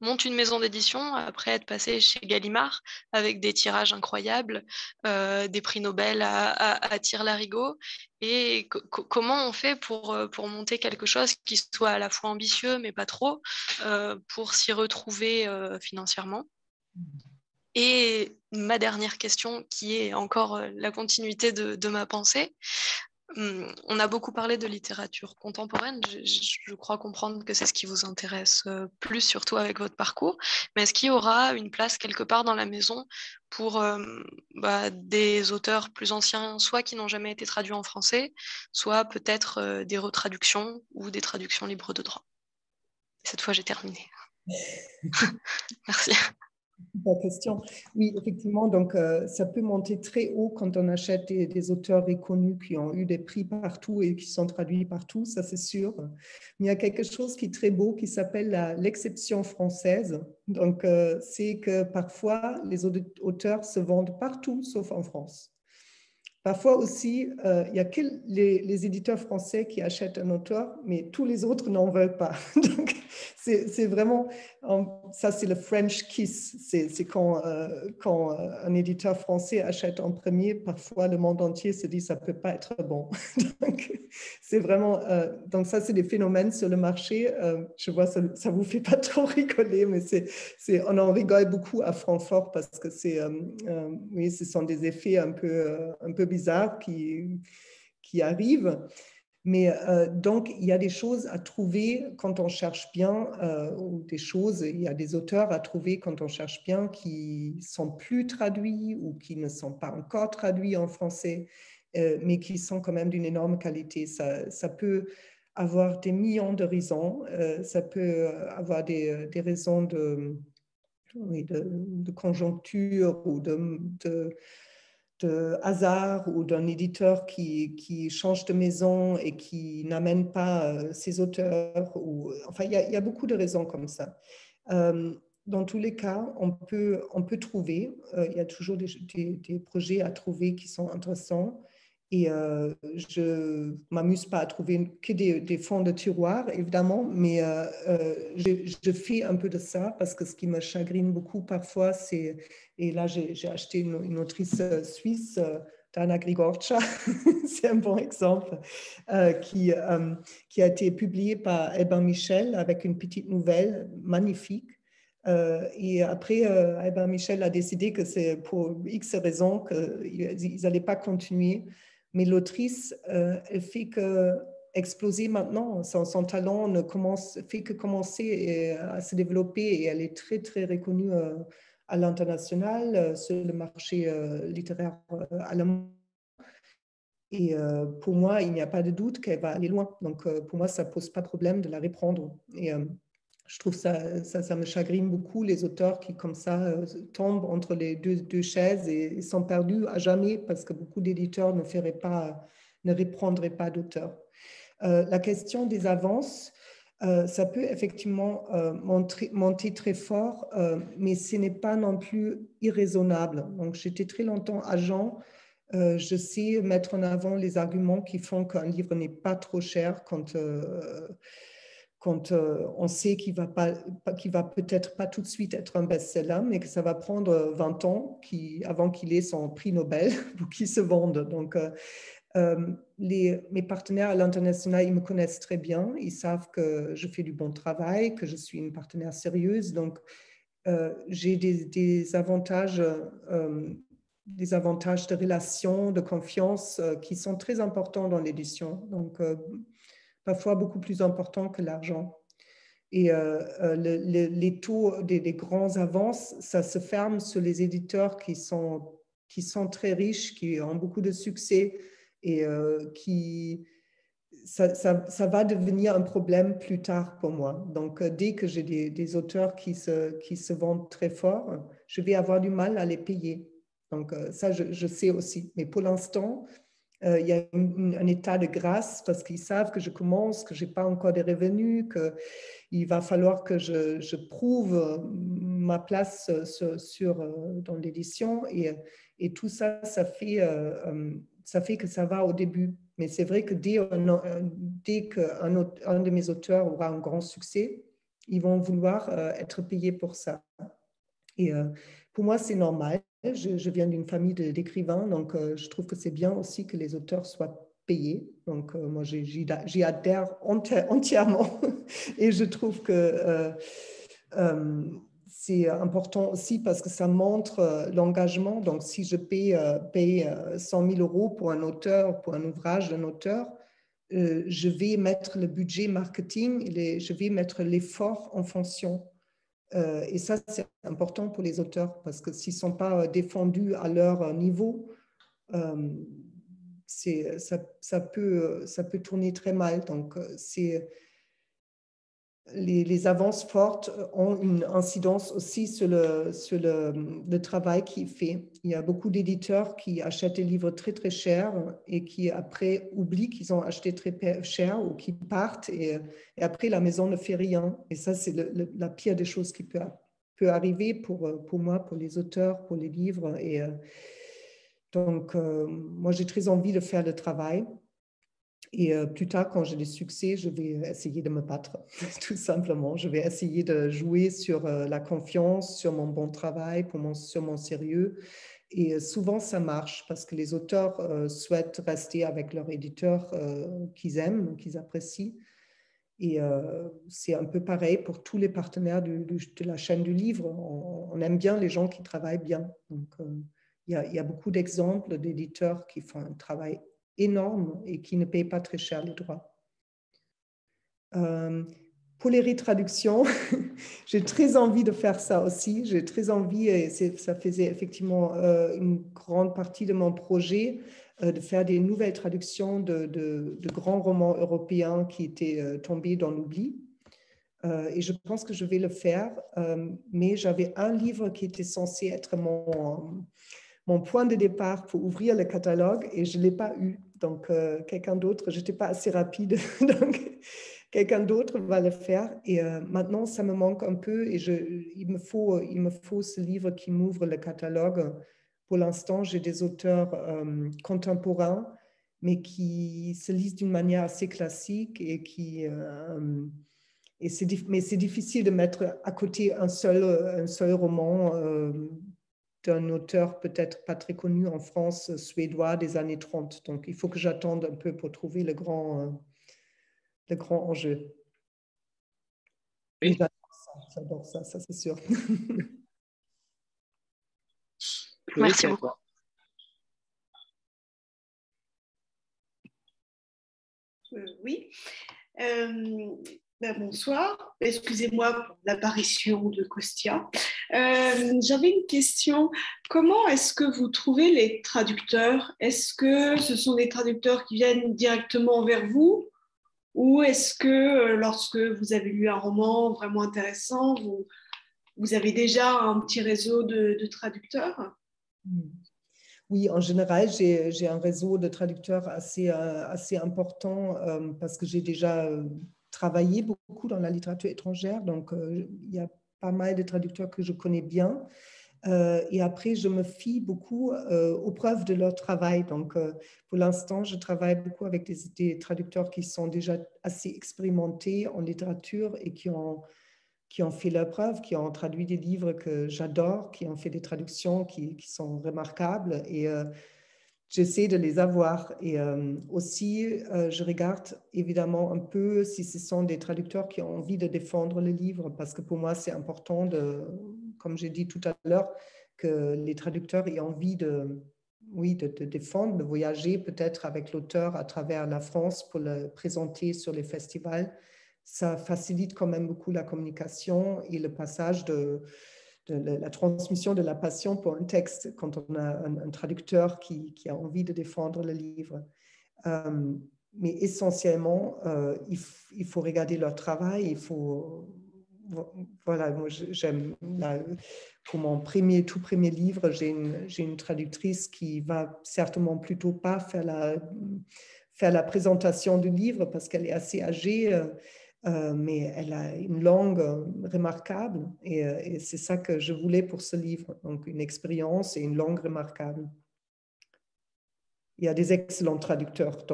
monte une maison d'édition après être passé chez Gallimard avec des tirages incroyables, euh, des prix Nobel à, à, tire-larigot, et comment on fait pour, euh, pour monter quelque chose qui soit à la fois ambitieux mais pas trop, euh, pour s'y retrouver financièrement? Et ma dernière question, qui est encore la continuité de, ma pensée, on a beaucoup parlé de littérature contemporaine. Je, crois comprendre que c'est ce qui vous intéresse euh, plus, surtout avec votre parcours. Mais est-ce qu'il y aura une place quelque part dans la maison pour euh, bah, des auteurs plus anciens, soit qui n'ont jamais été traduits en français, soit peut-être euh, des retraductions ou des traductions libres de droit? Cette fois, j'ai terminé. [LAUGHS] Merci question. Oui, effectivement, donc euh, ça peut monter très haut quand on achète des, auteurs reconnus qui ont eu des prix partout et qui sont traduits partout, ça c'est sûr. Mais il y a quelque chose qui est très beau qui s'appelle l'exception française. Donc euh, c'est que parfois les auteurs se vendent partout sauf en France. Parfois aussi, euh, il y a que les, éditeurs français qui achètent un auteur, mais tous les autres n'en veulent pas. [LAUGHS] Donc, c'est vraiment, ça c'est le French kiss. C'est quand, euh, euh, un éditeur français achète en premier, parfois le monde entier se dit ça peut pas être bon. [LAUGHS] donc, c'est vraiment, donc ça c'est des phénomènes sur le marché. je vois ça, ça vous fait pas [LAUGHS] trop rigoler, mais c'est, on en rigole beaucoup à Francfort parce que c'est, oui, ce sont des effets un peu, un peu bizarres qui, qui arrivent. Mais euh, donc, il y a des choses à trouver quand on cherche bien, euh, ou des choses, il y a des auteurs à trouver quand on cherche bien qui sont plus traduits ou qui ne sont pas encore traduits en français, euh, mais qui sont quand même d'une énorme qualité. Ça, ça, peut avoir des millions de raisons. ça peut avoir des, des raisons de, de, conjoncture ou de de hasard ou d'un éditeur qui, qui, change de maison et qui n'amène pas euh, ses auteurs. Ou, enfin, il y, a, beaucoup de raisons comme ça. Euh, dans tous les cas, on peut, on peut trouver, euh, il y a toujours des, des, projets à trouver qui sont intéressants. Et euh, je m'amuse pas à trouver que des, fonds de tiroir, évidemment, mais euh, euh, je, fais un peu de ça parce que ce qui me chagrine beaucoup parfois, c'est, et là j'ai, acheté une, autrice suisse, Dana Grigorcha, [LAUGHS] c'est un bon exemple, qui, qui a été publiée par Eben Michel avec une petite nouvelle magnifique. et après, Eben Michel a décidé que c'est pour X raisons qu'ils n'allaient pas continuer. Mais l'autrice, euh, elle fait que exploser maintenant. Son, talent ne fait que commencer à se développer et elle est très, très reconnue euh, à l'international euh, sur le marché littéraire allemand. Et pour moi, il n'y a pas de doute qu'elle va aller loin. Donc, pour moi, ça ne pose pas de problème de la reprendre. Je trouve ça, ça, me chagrine beaucoup, les auteurs qui, comme ça, euh, tombent entre les deux, chaises et, sont perdus à jamais parce que beaucoup d'éditeurs ne, feraient pas, ne reprendraient pas d'auteurs. Euh, la question des avances, euh, ça peut effectivement monter, monter, très fort, mais ce n'est pas non plus irraisonnable. Donc, j'étais très longtemps agent. je sais mettre en avant les arguments qui font qu'un livre n'est pas trop cher quand quand euh, on sait qu'il va, va peut-être pas tout de suite être un best-seller, mais que ça va prendre 20 ans qui, avant qu'il ait son prix Nobel [LAUGHS] ou qu'il se vende. Donc, euh, euh, mes partenaires à l'international, ils me connaissent très bien. Ils savent que je fais du bon travail, que je suis une partenaire sérieuse. Donc, j'ai des, des, avantages, des avantages de relation, de confiance qui sont très importants dans l'édition. Donc, parfois beaucoup plus important que l'argent. Et euh, euh, les taux des, grands avances, ça se ferme sur les éditeurs qui sont, très riches, qui ont beaucoup de succès et euh, qui... Ça, va devenir un problème plus tard pour moi. Donc, dès que j'ai des, auteurs qui se, vendent très fort, je vais avoir du mal à les payer. Donc, ça, je sais aussi. Mais pour l'instant, euh, il y a un état de grâce parce qu'ils savent que je commence, que je n'ai pas encore des revenus, qu'il va falloir que je, prouve euh, ma place sur, euh, dans l'édition. Et, et, tout ça, ça fait, ça fait que ça va au début. Mais c'est vrai que dès, dès qu'un un de mes auteurs aura un grand succès, ils vont vouloir être payés pour ça. Et pour moi, c'est normal. Je, viens d'une famille d'écrivains, donc euh, je trouve que c'est bien aussi que les auteurs soient payés. Donc euh, moi, j'y adhère entièrement [LAUGHS] et je trouve que euh, c'est important aussi parce que ça montre l'engagement. Donc si je paye, paye 100 000 euros pour un auteur, pour un ouvrage d'un auteur, je vais mettre le budget marketing, je vais mettre l'effort en fonction. Euh, et ça, c'est important pour les auteurs parce que s'ils ne sont pas euh, défendus à leur euh, niveau, ça, ça, peut, ça peut tourner très mal. Donc, c'est les, avances fortes ont une incidence aussi sur le, travail qu'il fait. Il y a beaucoup d'éditeurs qui achètent des livres très très chers et qui après oublient qu'ils ont acheté très cher ou qui partent et, après la maison ne fait rien. Et ça, c'est la pire des choses qui peut, arriver pour, pour moi, pour les auteurs, pour les livres. Et euh, donc, euh, moi, j'ai très envie de faire le travail. Et euh, plus tard, quand j'ai des succès, je vais essayer de me battre, [LAUGHS] tout simplement. Je vais essayer de jouer sur euh, la confiance, sur mon bon travail, sur mon sérieux. Et euh, souvent, ça marche parce que les auteurs souhaitent rester avec leur éditeur qu'ils aiment, qu'ils apprécient. Et c'est un peu pareil pour tous les partenaires de, la chaîne du livre. On, aime bien les gens qui travaillent bien. Donc, il y a beaucoup d'exemples d'éditeurs qui font un travail énorme et qui ne payent pas très cher les droits. Euh, pour les retraductions, [LAUGHS] j'ai très envie de faire ça aussi. J'ai très envie, et ça faisait effectivement euh, une grande partie de mon projet, euh, de faire des nouvelles traductions de, grands romans européens qui étaient tombés dans l'oubli. et je pense que je vais le faire, mais j'avais un livre qui était censé être mon, mon point de départ pour ouvrir le catalogue et je ne l'ai pas eu. Donc, quelqu'un d'autre, je n'étais pas assez rapide. [LAUGHS] donc, quelqu'un d'autre va le faire. Et euh, maintenant, ça me manque un peu et je, il, me faut, il me faut ce livre qui m'ouvre le catalogue. Pour l'instant, j'ai des auteurs euh, contemporains, mais qui se lisent d'une manière assez classique et qui... Euh, et mais c'est difficile de mettre à côté un seul, un seul roman d'un auteur peut-être pas très connu en France, suédois des années 30. Donc, il faut que j'attende un peu pour trouver le grand le grand enjeu. J'adore ça, ça, c'est sûr. [LAUGHS] Merci beaucoup. Euh, oui. Euh, ben, bonsoir. Excusez-moi pour l'apparition de Costia. Euh, j'avais une question. Comment est-ce que vous trouvez les traducteurs? Est-ce que ce sont des traducteurs qui viennent directement vers vous? Ou est-ce que euh, lorsque vous avez lu un roman vraiment intéressant, vous, avez déjà un petit réseau de, traducteurs? Oui, en général, j'ai un réseau de traducteurs assez, euh, important parce que j'ai déjà travaillé beaucoup dans la littérature étrangère. Donc, il y a pas mal de traducteurs que je connais bien. Euh, et après, je me fie beaucoup euh, aux preuves de leur travail. Donc, euh, pour l'instant, je travaille beaucoup avec des, traducteurs qui sont déjà assez expérimentés en littérature et qui ont, qui ont fait leurs preuves, qui ont traduit des livres que j'adore, qui ont fait des traductions qui, qui sont remarquables. Et j'essaie de les avoir. Et aussi, je regarde évidemment un peu si ce sont des traducteurs qui ont envie de défendre le livre, parce que pour moi, c'est important de comme j'ai dit tout à l'heure, que les traducteurs aient envie de, oui, de, défendre, de voyager peut-être avec l'auteur à travers la France pour le présenter sur les festivals. Ça facilite quand même beaucoup la communication et le passage de, la transmission de la passion pour un texte quand on a un, traducteur qui, a envie de défendre le livre. Euh, mais essentiellement, euh, il, il, faut regarder leur travail, il faut voilà, moi j'aime, pour mon premier, tout premier livre, j'ai une, une, traductrice qui va certainement plutôt pas faire la, faire la présentation du livre parce qu'elle est assez âgée, euh, euh, mais elle a une langue remarquable et, euh, et c'est ça que je voulais pour ce livre, donc une expérience et une langue remarquable. Il y a des excellents traducteurs,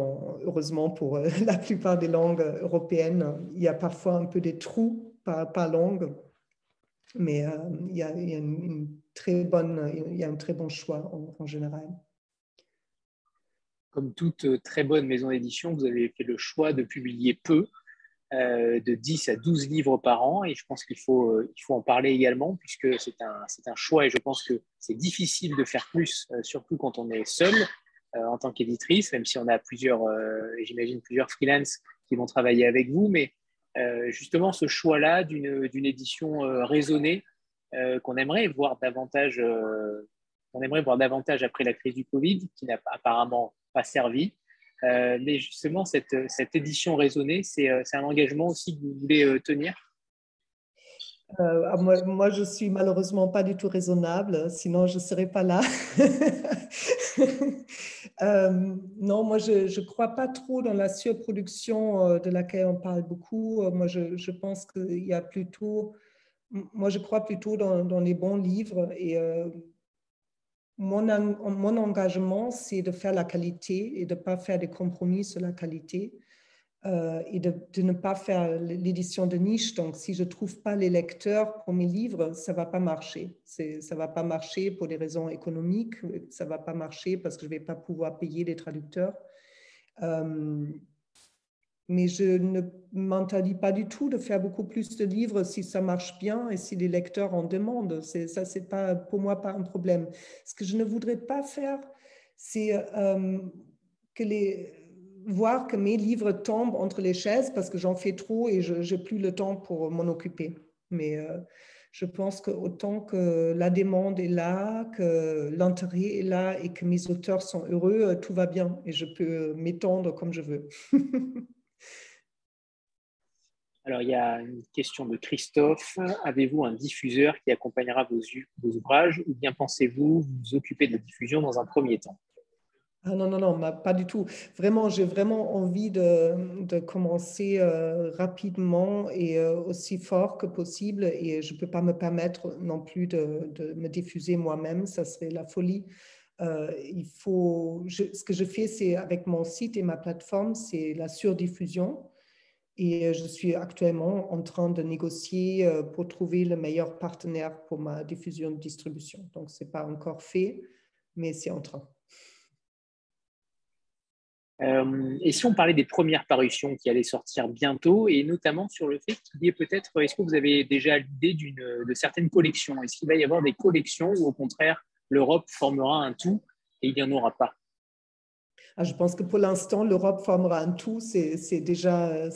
heureusement pour [LAUGHS] la plupart des langues européennes. Il y a parfois un peu des trous pas, longue, mais euh, il, y a, une, très bonne, il y a un très bon choix en, général. Comme toute euh, très bonne maison d'édition, vous avez fait le choix de publier peu, euh, de 10 à 12 livres par an, et je pense qu'il faut, il faut en parler également, puisque c'est un, un choix, et je pense que c'est difficile de faire plus, surtout quand on est seul en tant qu'éditrice, même si on a plusieurs, j'imagine, plusieurs freelances qui vont travailler avec vous, mais euh, justement ce choix-là d'une édition euh, raisonnée euh, qu'on aimerait voir davantage, on aimerait voir davantage après la crise du Covid, qui n'a apparemment pas servi. Mais justement, cette, cette édition raisonnée, c'est un engagement aussi que vous voulez tenir? Ah, moi, moi, je suis malheureusement pas du tout raisonnable, sinon je ne serais pas là. [LAUGHS] Euh, non, moi, je ne crois pas trop dans la surproduction euh, de laquelle on parle beaucoup. Euh, moi, je, je pense qu'il y a plutôt... Moi, je crois plutôt dans, dans les bons livres et mon, engagement, c'est de faire la qualité et de ne pas faire des compromis sur la qualité. Euh, et de, ne pas faire l'édition de niche. Donc, si je ne trouve pas les lecteurs pour mes livres, ça ne va pas marcher. Ça ne va pas marcher pour des raisons économiques, ça ne va pas marcher parce que je ne vais pas pouvoir payer les traducteurs. Euh, mais je ne m'interdis pas du tout de faire beaucoup plus de livres si ça marche bien et si les lecteurs en demandent. Ça, c'est pas pour moi pas un problème. Ce que je ne voudrais pas faire, c'est euh, voir que mes livres tombent entre les chaises parce que j'en fais trop et je n'ai plus le temps pour m'en occuper. Mais euh, je pense que autant que la demande est là, que l'intérêt est là et que mes auteurs sont heureux, euh, tout va bien et je peux m'étendre comme je veux. [LAUGHS] Alors, il y a une question de Christophe. Avez-vous un diffuseur qui accompagnera vos, ouvrages ou bien pensez-vous vous occuper de la diffusion dans un premier temps? Ah non, non, non, pas du tout. Vraiment, j'ai vraiment envie de, commencer euh, rapidement et euh, aussi fort que possible. Et je ne peux pas me permettre non plus de, de me diffuser moi-même, ça serait la folie. Euh, il faut, ce que je fais, c'est avec mon site et ma plateforme, c'est la surdiffusion. Et je suis actuellement en train de négocier pour trouver le meilleur partenaire pour ma diffusion de distribution. Donc, ce n'est pas encore fait, mais c'est en train. Euh, et si on parlait des premières parutions qui allaient sortir bientôt, et notamment sur le fait qu'il y ait peut-être, est-ce que vous avez déjà l'idée de certaines collections? Est-ce qu'il va y avoir des collections ou au contraire l'Europe formera un tout et il n'y en aura pas? Ah, Je pense que pour l'instant, l'Europe formera un tout. C'est déjà, euh,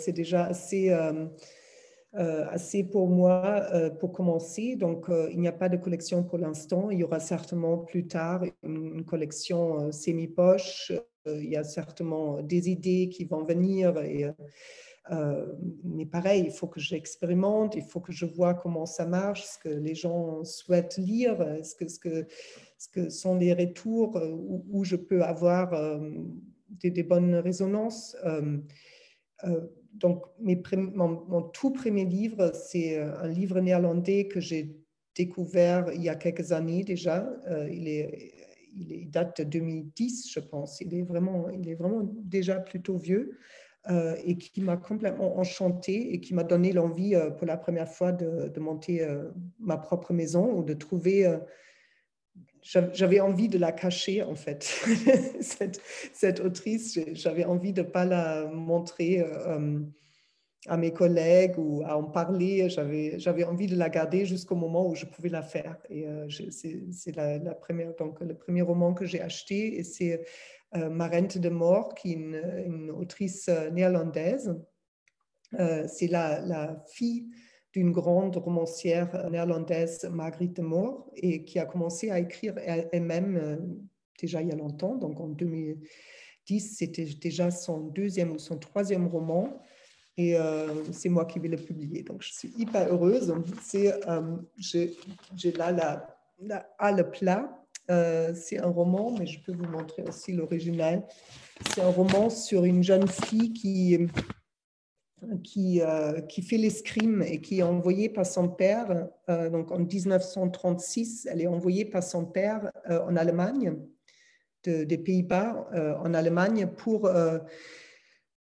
euh, assez pour moi pour commencer. Donc, il n'y a pas de collection pour l'instant. Il y aura certainement plus tard une collection semi-poche euh, il y a certainement des idées qui vont venir. Euh, mais pareil, il faut que j'expérimente, il faut que je vois comment ça marche, ce que les gens souhaitent lire, ce que, ce que sont les retours euh, où, je peux avoir des, bonnes résonances. donc, mes, mon, tout premier livre, c'est un livre néerlandais que j'ai découvert il y a quelques années déjà. il date de 2010, je pense. Il est vraiment, il est vraiment déjà plutôt vieux euh, et qui m'a complètement enchanté et qui m'a donné l'envie euh, pour la première fois de, monter euh, ma propre maison ou de trouver. J'avais envie de la cacher en fait, [LAUGHS] cette, cette, autrice. J'avais envie de ne pas la montrer à mes collègues ou à en parler. J'avais, envie de la garder jusqu'au moment où je pouvais la faire. Et euh, c'est, la, le premier roman que j'ai acheté et c'est euh, Marente de Mort, qui est une, autrice euh, néerlandaise. c'est la, la, fille d'une grande romancière néerlandaise, Marguerite Mort, et qui a commencé à écrire elle-même déjà il y a longtemps. Donc en 2010, c'était déjà son deuxième ou son troisième roman. Et euh, c'est moi qui vais le publier. Donc, je suis hyper heureuse. C'est, euh, j'ai, là la, la, à le plat. Euh, c'est un roman, mais je peux vous montrer aussi l'original. C'est un roman sur une jeune fille qui, qui, qui fait l'escrime et qui est envoyée par son père. donc, en 1936, elle est envoyée par son père en Allemagne, des Pays-Bas, en Allemagne, pour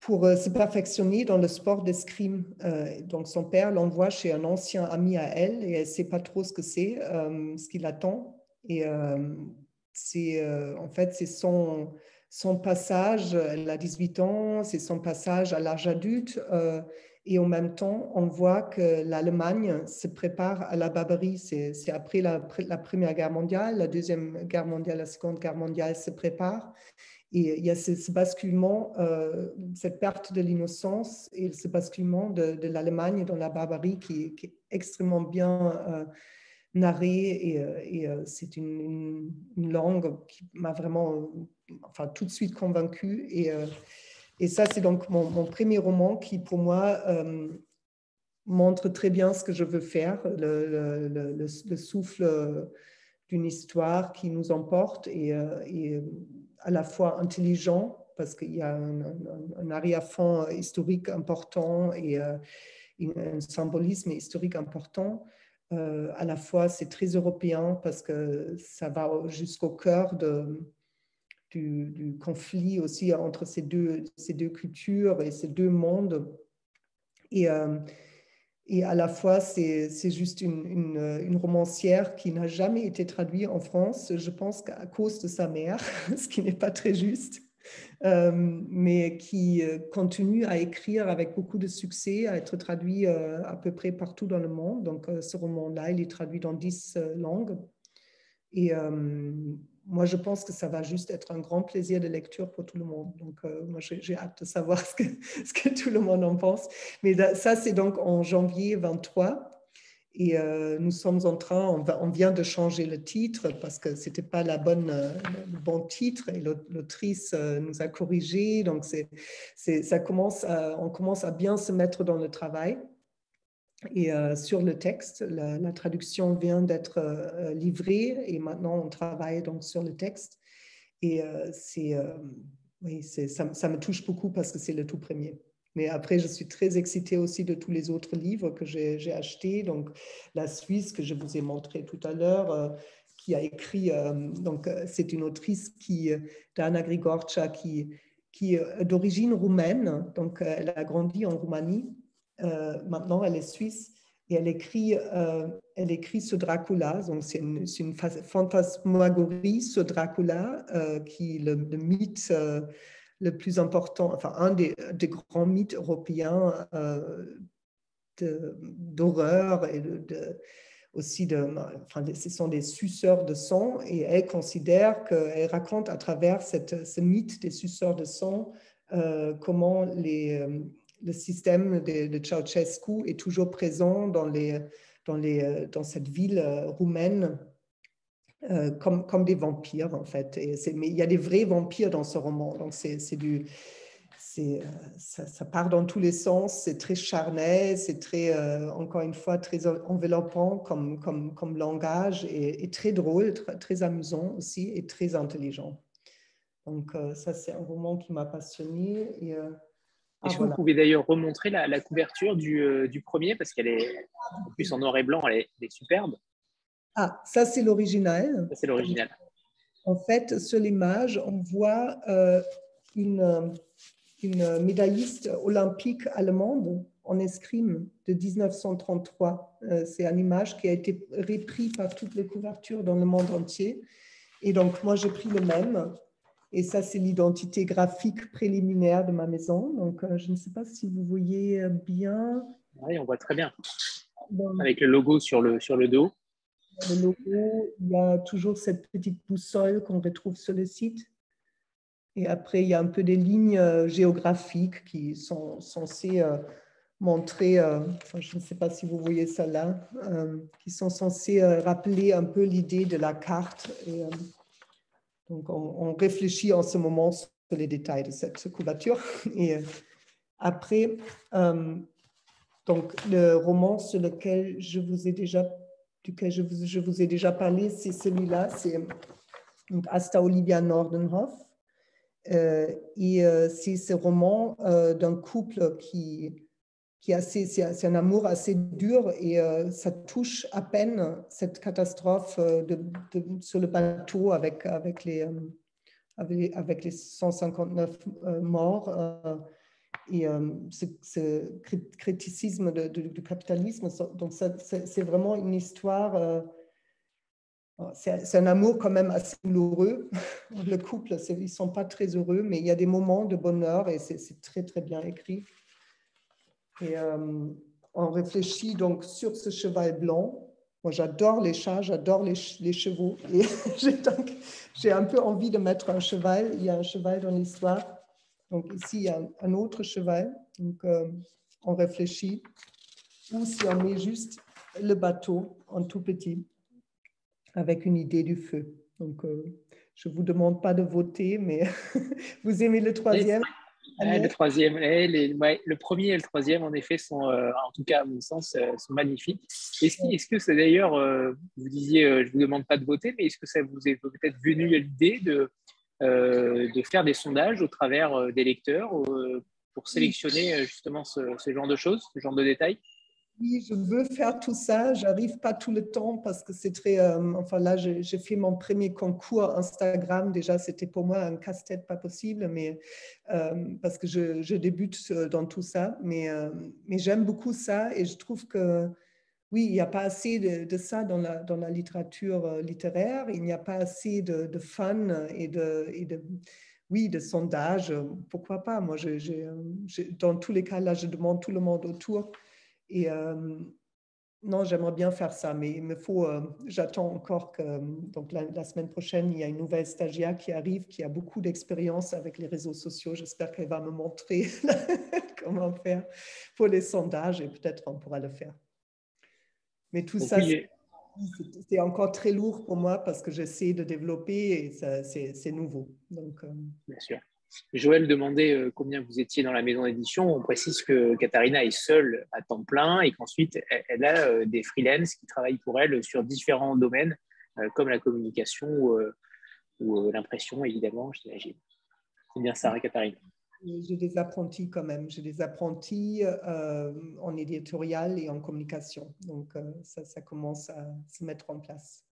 pour euh, se perfectionner dans le sport d'escrime. Euh, donc son père l'envoie chez un ancien ami à elle et elle ne sait pas trop ce que c'est, euh, ce qu'il attend. Et c'est en fait c'est son, son passage, elle a 18 ans, c'est son passage à l'âge adulte. et en même temps, on voit que l'Allemagne se prépare à la barbarie. C'est après la, la, Première Guerre mondiale, la Deuxième Guerre mondiale, la Seconde Guerre mondiale se prépare. Et il y a ce, basculement, euh, cette perte de l'innocence et ce basculement de, l'Allemagne dans la barbarie qui, est extrêmement bien euh, narré. Et, euh, c'est une, langue qui m'a vraiment, enfin, tout de suite convaincue. Et, et ça, c'est donc mon, premier roman qui, pour moi, montre très bien ce que je veux faire, le, le souffle d'une histoire qui nous emporte et, et à la fois intelligent, parce qu'il y a un, arrière-fond historique important et euh, un symbolisme historique important. Euh, à la fois, c'est très européen parce que ça va jusqu'au cœur du, conflit aussi entre ces deux, cultures et ces deux mondes. Et, euh, à la fois, c'est juste une, une, romancière qui n'a jamais été traduite en France, je pense qu'à cause de sa mère, [LAUGHS] ce qui n'est pas très juste, euh, mais qui euh, continue à écrire avec beaucoup de succès, à être traduit euh, à peu près partout dans le monde. Donc ce roman-là, il est traduit dans dix langues. Et moi, je pense que ça va juste être un grand plaisir de lecture pour tout le monde. Donc, moi, j'ai hâte de savoir [LAUGHS] ce que, ce que, tout le monde en pense. Mais ça, c'est donc en janvier 23. Et euh, nous sommes en train, on, vient de changer le titre parce que ce n'était pas euh, le bon titre et l'autrice euh, nous a corrigé. Donc, ça commence on commence à bien se mettre dans le travail. Et sur le texte, la, traduction vient d'être livrée et maintenant on travaille donc sur le texte. Et ça me touche beaucoup parce que c'est le tout premier. Mais après, je suis très excitée aussi de tous les autres livres que j'ai achetés. Donc, La Suisse, que je vous ai montré tout à l'heure, euh, qui a écrit, euh, donc euh, c'est une autrice qui, Dana qui, qui est d'origine roumaine. Donc, elle a grandi en Roumanie. maintenant, elle est suisse. Et elle écrit, elle écrit ce Dracula, donc c'est une, une, fantasmagorie, ce Dracula, qui le mythe le plus important, enfin un des, grands mythes européens euh, d'horreur et aussi de, enfin, ce sont des suceurs de sang et elle considère qu'elle raconte à travers cette, ce mythe des suceurs de sang euh, comment les, euh, le système de, de, Ceausescu est toujours présent dans, les, dans, les, dans cette ville roumaine euh, comme, comme des vampires, en fait. Et mais il y a des vrais vampires dans ce roman. Donc, c'est du. Euh, ça, ça, part dans tous les sens, c'est très charnel, c'est très, euh, encore une fois, très enveloppant comme, comme, comme langage et, très drôle, très, amusant aussi et très intelligent. Donc, ça, c'est un roman qui m'a passionné. Et, ah, Est-ce que vous pouvez d'ailleurs remontrer la, la couverture du, du, premier? Parce qu'elle est en plus en noir et blanc, elle est, elle est superbe. Ah, ça c'est l'original. C'est l'original. En fait, sur l'image, on voit euh, une, une, médailliste olympique allemande en escrime de 1933. Euh, c'est une image qui a été reprise par toutes les couvertures dans le monde entier. Et donc, moi, j'ai pris le même. Et ça, c'est l'identité graphique préliminaire de ma maison. Donc, euh, je ne sais pas si vous voyez bien. Oui, on voit très bien. Avec le logo sur le, sur le dos il y a toujours cette petite boussole qu'on retrouve sur le site. Et après, il y a un peu des lignes euh, géographiques qui sont censées euh, montrer, euh, je ne sais pas si vous voyez ça là, qui sont censées rappeler un peu l'idée de la carte. Donc, on, réfléchit en ce moment sur les détails de cette couverture. [LAUGHS] Et après, donc, le roman sur lequel je vous ai déjà duquel je vous, ai déjà parlé, c'est celui-là, c'est Asta Olivia Nordenhoff. Euh, et euh, c'est ce roman euh, d'un couple qui, qui assez, c'est un amour assez dur et ça touche à peine cette catastrophe de, sur le bateau avec, avec, les, avec les 159 morts et euh, ce, criticisme du capitalisme. Donc, c'est vraiment une histoire. Euh, c'est un amour quand même assez douloureux. [LAUGHS] Le couple, ils ne sont pas très heureux, mais il y a des moments de bonheur et c'est très, très bien écrit. Et euh, on réfléchit donc sur ce cheval blanc. Moi, j'adore les chats, j'adore les, chevaux. Et [LAUGHS] j'ai un peu envie de mettre un cheval. Il y a un cheval dans l'histoire. Donc ici, il y a un, autre cheval. Donc euh, on réfléchit. Ou si on met juste le bateau en tout petit avec une idée du feu. Donc euh, je ne vous demande pas de voter, mais [LAUGHS] vous aimez le troisième? Le troisième, le premier et le troisième, en effet, sont, euh, en tout cas à mon sens, sont magnifiques. Est-ce que c'est d'ailleurs, vous disiez, je ne vous demande pas de voter, mais est-ce que ça vous est peut-être venu à l'idée de, de faire des sondages au travers euh, des lecteurs euh, pour sélectionner justement ce, genre de choses, ce genre de détails oui, je veux faire tout ça. J'arrive pas tout le temps parce que c'est très. enfin là, j'ai fait mon premier concours Instagram. Déjà, c'était pour moi un casse-tête pas possible, mais parce que je, je, débute dans tout ça. Mais, mais j'aime beaucoup ça et je trouve que oui, il n'y a pas assez de, ça dans la, dans la, littérature euh, littéraire, il n'y a pas assez de, fun et de, oui, de sondage. Pourquoi pas? Moi, dans tous les cas, là, je demande tout le monde autour. Et, euh, non, j'aimerais bien faire ça, mais il me faut, euh, j'attends encore que, donc la, semaine prochaine, il y a une nouvelle stagiaire qui arrive, qui a beaucoup d'expérience avec les réseaux sociaux. J'espère qu'elle va me montrer [LAUGHS] comment faire pour les sondages et peut-être on pourra le faire. Mais tout ça, c'est encore très lourd pour moi parce que j'essaie de développer et c'est nouveau. Donc, euh, Bien sûr. Joël demandait euh, combien vous étiez dans la maison d'édition. On précise que Katharina est seule à temps plein et qu'ensuite, elle, a euh, des freelances qui travaillent pour elle sur différents domaines, comme la communication ou, l'impression, évidemment, j'imagine. C'est bien ça, Katharina? J'ai des apprentis quand même. J'ai des apprentis en éditorial et en communication. Donc, ça, ça commence à se mettre en place.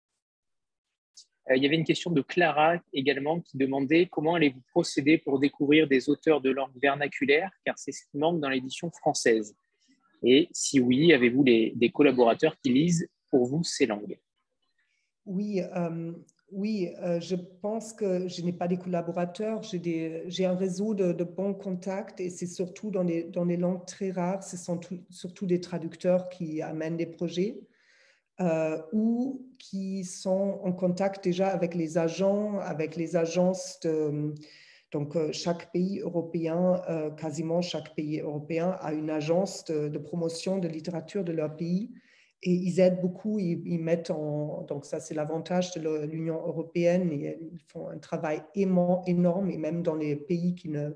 Euh, il y avait une question de Clara également qui demandait comment allez-vous procéder pour découvrir des auteurs de langue vernaculaire, car c'est ce qui manque dans l'édition française. Et si oui, avez-vous des collaborateurs qui lisent pour vous ces langues? Oui, euh, oui euh, je pense que je n'ai pas des collaborateurs, j'ai un réseau de, bons contacts et c'est surtout dans les, dans les langues très rares, ce sont surtout des traducteurs qui amènent des projets. Euh, ou qui sont en contact déjà avec les agents, avec les agences. Donc, euh, chaque pays européen, quasiment chaque pays européen a une agence de, promotion de littérature de leur pays et ils aident beaucoup, ils, mettent en... Donc, ça, c'est l'avantage de l'Union européenne ils font un travail énorme et même dans les pays qui ne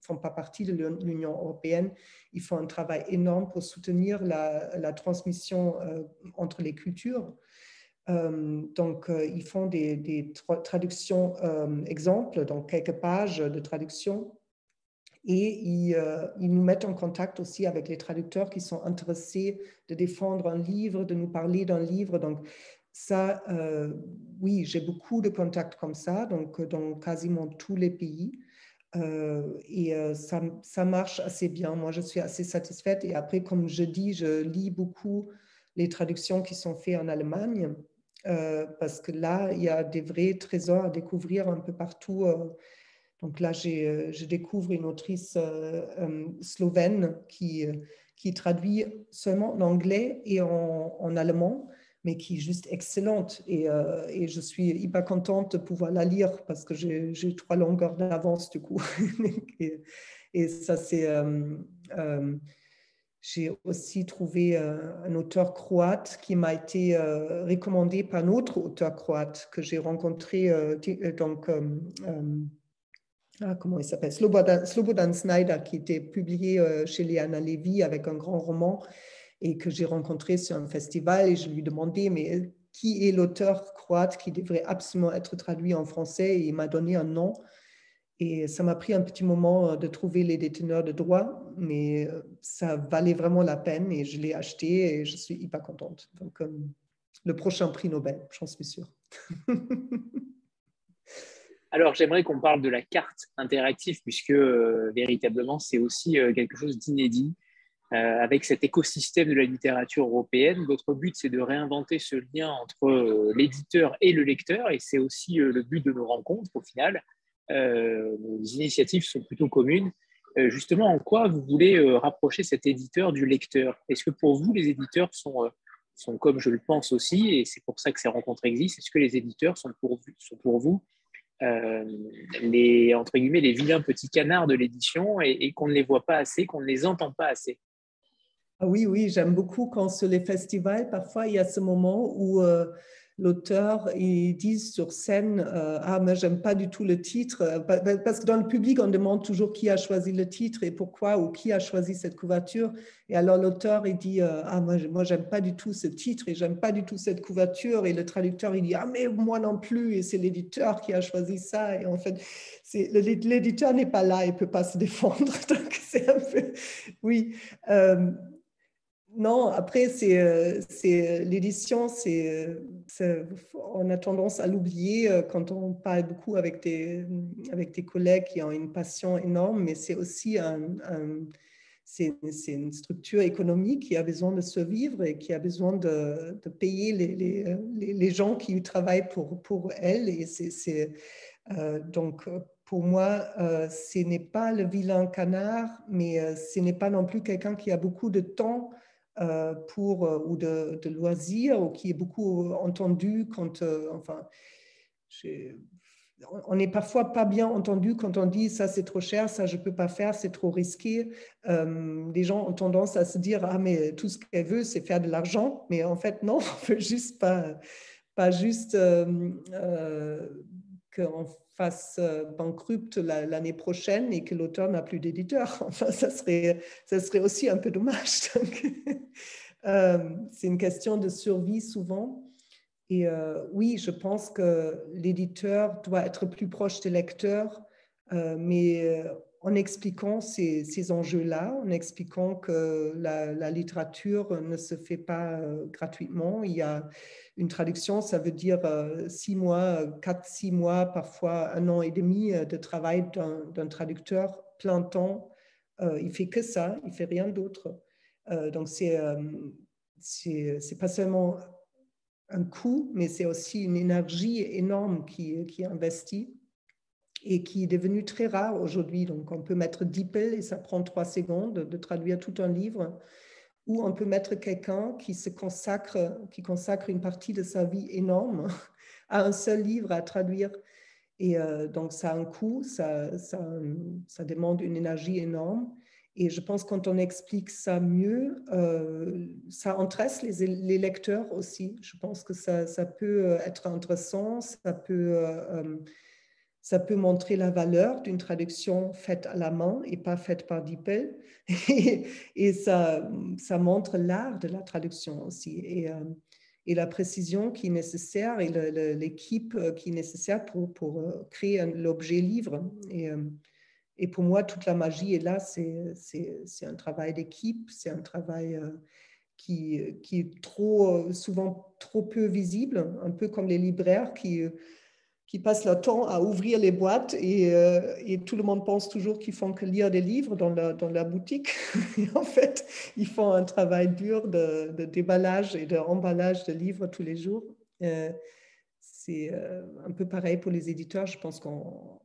font pas partie de l'Union européenne, ils font un travail énorme pour soutenir la, transmission euh, entre les cultures. Euh, donc, euh, ils font des, traductions exemples, donc quelques pages de traduction. Et ils, ils, nous mettent en contact aussi avec les traducteurs qui sont intéressés de défendre un livre, de nous parler d'un livre. Donc, ça, oui, j'ai beaucoup de contacts comme ça, donc dans quasiment tous les pays. Euh, et euh, ça, marche assez bien. Moi, je suis assez satisfaite. Et après, comme je dis, je lis beaucoup les traductions qui sont faites en Allemagne, euh, parce que là, il y a des vrais trésors à découvrir un peu partout. Donc là, je découvre une autrice slovène qui, qui traduit seulement en anglais et en, allemand mais qui est juste excellente. Et, euh, et, je suis hyper contente de pouvoir la lire parce que j'ai trois longueurs d'avance du coup. [LAUGHS] et, ça, c'est. Euh, euh, j'ai aussi trouvé un auteur croate qui m'a été recommandé par un autre auteur croate que j'ai rencontré, donc, ah, comment il s'appelle? Slobodan, Slobodan Snyder, qui était publié chez Léana Levy avec un grand roman et que j'ai rencontré sur un festival et je lui demandais mais qui est l'auteur croate qui devrait absolument être traduit en français? Et il m'a donné un nom. Et ça m'a pris un petit moment euh, de trouver les déteneurs de droit mais euh, ça valait vraiment la peine et je l'ai acheté et je suis hyper contente. Donc euh, le prochain prix Nobel j'en suis sûre [LAUGHS] Alors, j'aimerais qu'on parle de la carte interactive, puisque véritablement, c'est aussi quelque chose d'inédit. Euh, avec cet écosystème de la littérature européenne. Votre but, c'est de réinventer ce lien entre euh, l'éditeur et le lecteur, et c'est aussi euh, le but de nos rencontres au final. nos initiatives sont plutôt communes. justement, en quoi vous voulez rapprocher cet éditeur du lecteur? Est-ce que pour vous, les éditeurs sont, sont comme je le pense aussi, et c'est pour ça que ces rencontres existent, est-ce que les éditeurs sont pour vous les, entre guillemets, les vilains petits canards de l'édition et, et qu'on ne les voit pas assez, qu'on ne les entend pas assez. Ah oui, oui, j'aime beaucoup quand sur les festivals, parfois il y a ce moment où euh, l'auteur il dit sur scène euh, ah mais j'aime pas du tout le titre euh, parce que dans le public on demande toujours qui a choisi le titre et pourquoi ou qui a choisi cette couverture. Et alors l'auteur il dit ah moi moi j'aime pas du tout ce titre et j'aime pas du tout cette couverture. Et le traducteur il dit ah mais moi non plus. Et c'est l'éditeur qui a choisi ça. Et en fait l'éditeur n'est pas là il peut pas se défendre. [LAUGHS] Donc c'est un peu oui non, après, c'est, euh, euh, l'édition, c'est, on a tendance à l'oublier euh, quand on parle beaucoup avec des, avec des collègues qui ont une passion énorme, mais c'est aussi c'est, une structure économique qui a besoin de survivre et qui a besoin de, de payer les, les, les, gens qui travaillent pour, pour elle. Et c'est, donc, pour moi, ce n'est pas le vilain canard, mais ce n'est pas non plus quelqu'un qui a beaucoup de temps pour, ou de, de, loisirs, ou qui est beaucoup entendu quand, enfin, on n'est parfois pas bien entendu quand on dit ça c'est trop cher, ça je peux pas faire, c'est trop risqué. Euh, les gens ont tendance à se dire ah mais tout ce qu'elle veut c'est faire de l'argent, mais en fait non, [LAUGHS] on veut juste pas, pas juste euh, euh, fasse banqueroute l'année prochaine et que l'auteur n'a plus d'éditeur. [LAUGHS] Enfin ça serait, ça serait aussi un peu dommage. [LAUGHS] c'est une question de survie souvent. Et euh, oui, je pense que l'éditeur doit être plus proche des lecteurs, euh, mais euh, en expliquant ces, enjeux-là, en expliquant que la, littérature ne se fait pas gratuitement. Il y a une traduction, ça veut dire six mois, quatre, six mois, parfois un an et demi de travail d'un traducteur plein temps. il fait que ça, il fait rien d'autre. donc c'est c'est pas seulement un coût, mais c'est aussi une énergie énorme qui, qui est investie et qui est devenue très rare aujourd'hui. Donc, on peut mettre DeepL et ça prend trois secondes de traduire tout un livre, ou on peut mettre quelqu'un qui se consacre, qui consacre une partie de sa vie énorme à un seul livre à traduire. Et euh, donc, ça a un coût, ça, demande une énergie énorme. Et je pense quand on explique ça mieux, euh, ça intéresse les, lecteurs aussi. Je pense que ça, peut être intéressant, ça peut, euh, ça peut montrer la valeur d'une traduction faite à la main et pas faite par DeepL. [LAUGHS] Et, ça, montre l'art de la traduction aussi. Et, et la précision qui est nécessaire et l'équipe qui est nécessaire pour, pour créer l'objet livre. Et, pour moi, toute la magie est là. C'est un travail d'équipe, c'est un travail euh, qui, qui, est trop, euh, souvent trop peu visible, un peu comme les libraires qui, euh, qui passent leur temps à ouvrir les boîtes et, et tout le monde pense toujours qu'ils font que lire des livres dans la, dans la boutique. [LAUGHS] en fait, ils font un travail dur de, de déballage et d'emballage de livres tous les jours. c'est un peu pareil pour les éditeurs. Je pense qu'on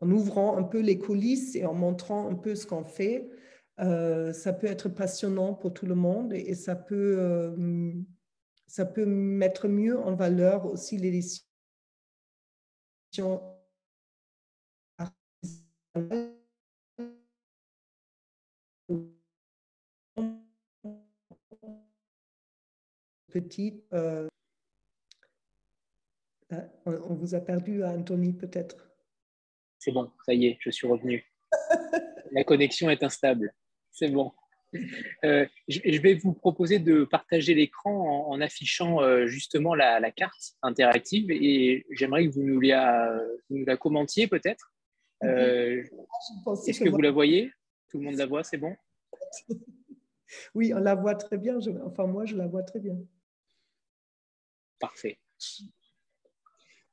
en ouvrant un peu les coulisses et en montrant un peu ce qu'on fait, euh, ça peut être passionnant pour tout le monde et, ça, peut, euh, ça peut mettre mieux en valeur aussi l'édition petite. Euh, on vous a perdu, Anthony, peut-être c'est bon, ça y est, je suis revenu. [LAUGHS] La connexion est instable. C'est bon. Euh, je vais vous proposer de partager l'écran en, affichant euh, justement la, carte interactive et j'aimerais que vous nous la, nous la commentiez peut-être. Euh, est-ce que, vous la voyez? Tout le monde la voit, c'est bon? [LAUGHS] Oui, on la voit très bien. enfin, moi, je la vois très bien. Parfait.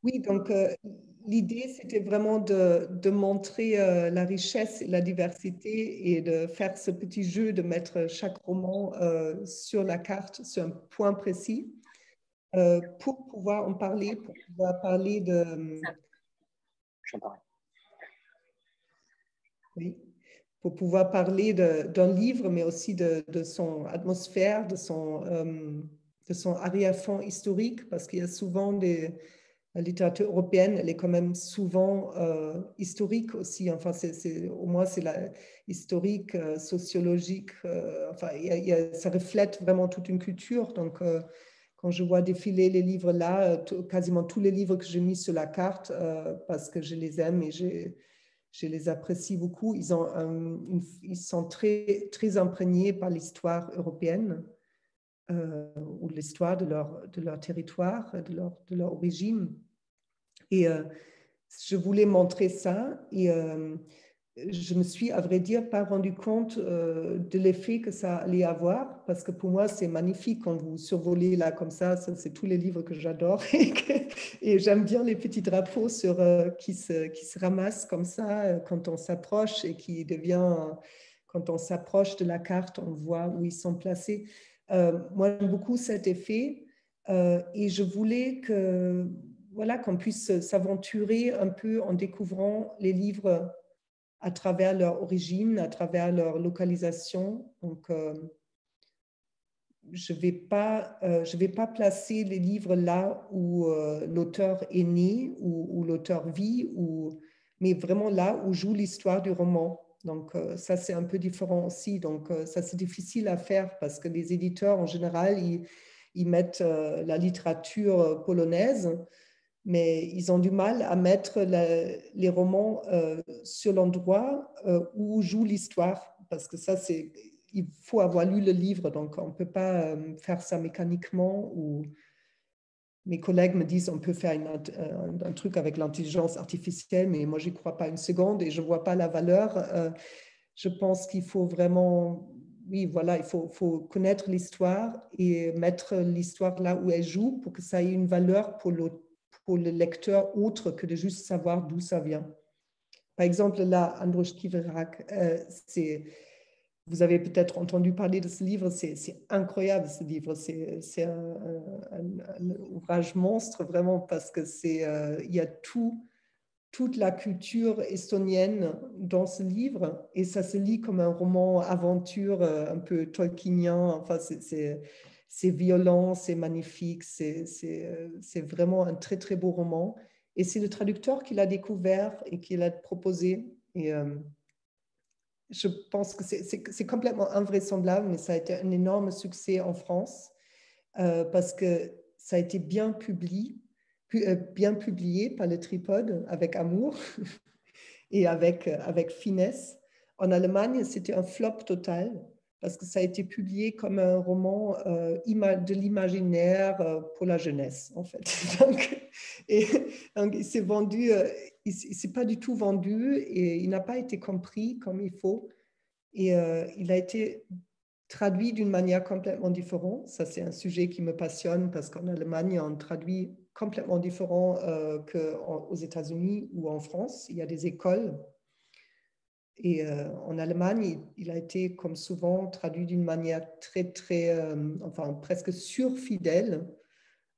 Oui, donc l'idée, c'était vraiment de, de montrer euh, la richesse et la diversité et de faire ce petit jeu de mettre chaque roman euh, sur la carte, sur un point précis, pour pouvoir en parler, pour pouvoir parler de... Oui, pour pouvoir parler d'un livre, mais aussi de, de, son atmosphère, de son, de son arrière-fond historique, parce qu'il y a souvent des la littérature européenne, elle est quand même souvent euh, historique aussi. Enfin, c'est, au moins, c'est historique, euh, sociologique. Euh, enfin, ça reflète vraiment toute une culture. Donc, quand je vois défiler les livres là, quasiment tous les livres que j'ai mis sur la carte, parce que je les aime et je les apprécie beaucoup, ils sont très, très imprégnés par l'histoire européenne. ou l'histoire de leur, de leur territoire, de leur, de leur origine. Et euh, je voulais montrer ça et euh, je me suis, à vrai dire, pas rendu compte euh, de l'effet que ça allait avoir, parce que pour moi, c'est magnifique quand vous survolez là comme ça. c'est tous les livres que j'adore. [LAUGHS] et, j'aime bien les petits drapeaux sur, qui, se, qui se ramassent comme ça quand on s'approche et qui devient, quand on s'approche de la carte, on voit où ils sont placés. moi, j'aime beaucoup cet effet. et je voulais que voilà, qu'on puisse s'aventurer un peu en découvrant les livres à travers leur origine, à travers leur localisation. Donc, euh, je ne vais, pas, je vais pas placer les livres là où l'auteur est né, ou où l'auteur vit, mais vraiment là où joue l'histoire du roman. Donc, ça, c'est un peu différent aussi. Donc, ça, c'est difficile à faire parce que les éditeurs, en général, ils mettent la littérature polonaise mais ils ont du mal à mettre les romans euh, sur l'endroit euh, où joue l'histoire, parce que ça, c'est, il faut avoir lu le livre, donc on ne peut pas euh, faire ça mécaniquement. Ou mes collègues me disent on peut faire un, truc avec l'intelligence artificielle, mais moi, j'y crois pas une seconde et je vois pas la valeur. je pense qu'il faut vraiment oui, voilà, il faut, faut connaître l'histoire et mettre l'histoire là où elle joue pour que ça ait une valeur pour l'auteur pour le lecteur autre que de juste savoir d'où ça vient. Par exemple, là, Andros Kiverak, euh, vous avez peut-être entendu parler de ce livre, c'est, incroyable ce livre, c'est, un, ouvrage monstre vraiment parce que c'est, euh, il y a tout, toute la culture estonienne dans ce livre et ça se lit comme un roman aventure euh, un peu tolkienien, enfin c'est c'est violent, c'est magnifique, euh, c'est vraiment un très très beau roman. Et c'est le traducteur qui l'a découvert et qui l'a proposé. Et euh, je pense que c'est complètement invraisemblable, mais ça a été un énorme succès en France euh, parce que ça a été bien publié, bien publié par le Tripode avec amour [LAUGHS] et avec, avec finesse. En Allemagne, c'était un flop total parce que ça a été publié comme un roman euh, de l'imaginaire euh, pour la jeunesse, en fait. [LAUGHS] donc, et, donc, il s'est vendu, euh, s'est pas du tout vendu et il n'a pas été compris comme il faut. Et il a été traduit d'une manière complètement différente. Ça, c'est un sujet qui me passionne parce qu'en Allemagne, on traduit complètement différent qu'aux États-Unis ou en France. Il y a des écoles et euh, en Allemagne, il, a été, comme souvent, traduit d'une manière très, très, euh, enfin presque surfidèle,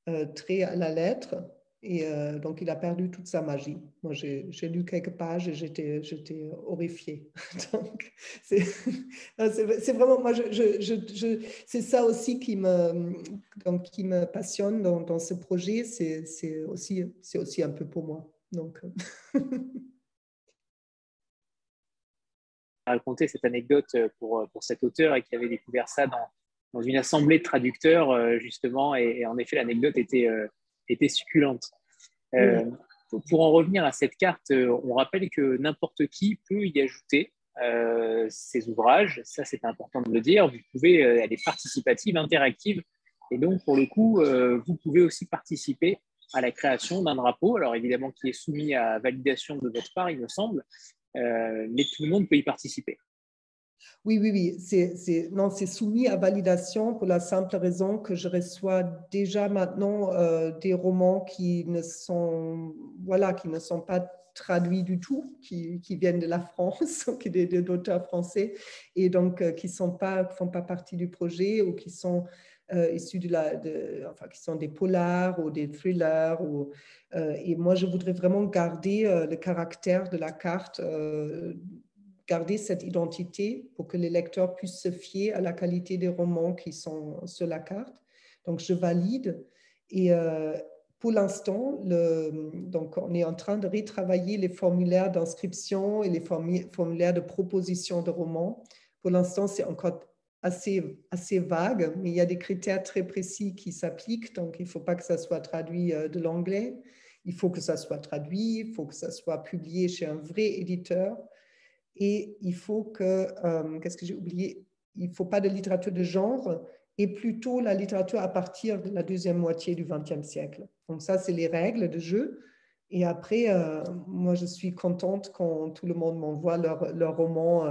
euh, très à la lettre. Et donc, il a perdu toute sa magie. Moi, j'ai lu quelques pages et j'étais horrifiée. [LAUGHS] donc, [LAUGHS] c'est vraiment, moi, c'est ça aussi qui me, donc, qui me passionne dans, dans ce projet. C'est aussi, aussi un peu pour moi. Donc, [LAUGHS] raconter cette anecdote euh, pour, euh, pour cet auteur et qui avait découvert ça dans, dans une assemblée de traducteurs, euh, justement. Et, en effet, l'anecdote était, était succulente. Pour en revenir à cette carte, on rappelle que n'importe qui peut y ajouter ses ouvrages. Ça, c'est important de le dire. Vous pouvez, elle est participative, interactive. Et donc, pour le coup, vous pouvez aussi participer à la création d'un drapeau, alors évidemment qui est soumis à validation de votre part, il me semble, euh, mais tout le monde peut y participer. Oui, oui, oui. C'est, non, c'est soumis à validation pour la simple raison que je reçois déjà maintenant euh, des romans qui ne sont, voilà, qui ne sont pas traduits du tout, qui, viennent de la France, [LAUGHS] qui d'auteurs français, et donc euh, qui ne font pas partie du projet ou qui sont euh, issus de la, enfin, qui sont des polars ou des thrillers. Euh, et moi, je voudrais vraiment garder euh, le caractère de la carte, garder cette identité pour que les lecteurs puissent se fier à la qualité des romans qui sont sur la carte. Donc, je valide. Et pour l'instant, donc on est en train de retravailler les formulaires d'inscription et les formulaires de proposition de romans. Pour l'instant, c'est encore assez, assez vague, mais il y a des critères très précis qui s'appliquent. Donc, il ne faut pas que ça soit traduit euh, de l'anglais. Il faut que ça soit traduit, il faut que ça soit publié chez un vrai éditeur. Et il faut que, euh, qu'est-ce que j'ai oublié? Il ne faut pas de littérature de genre et plutôt la littérature à partir de la deuxième moitié du XXe siècle. Donc ça, c'est les règles de jeu. Et après, euh, moi, je suis contente quand tout le monde m'envoie leur, leur roman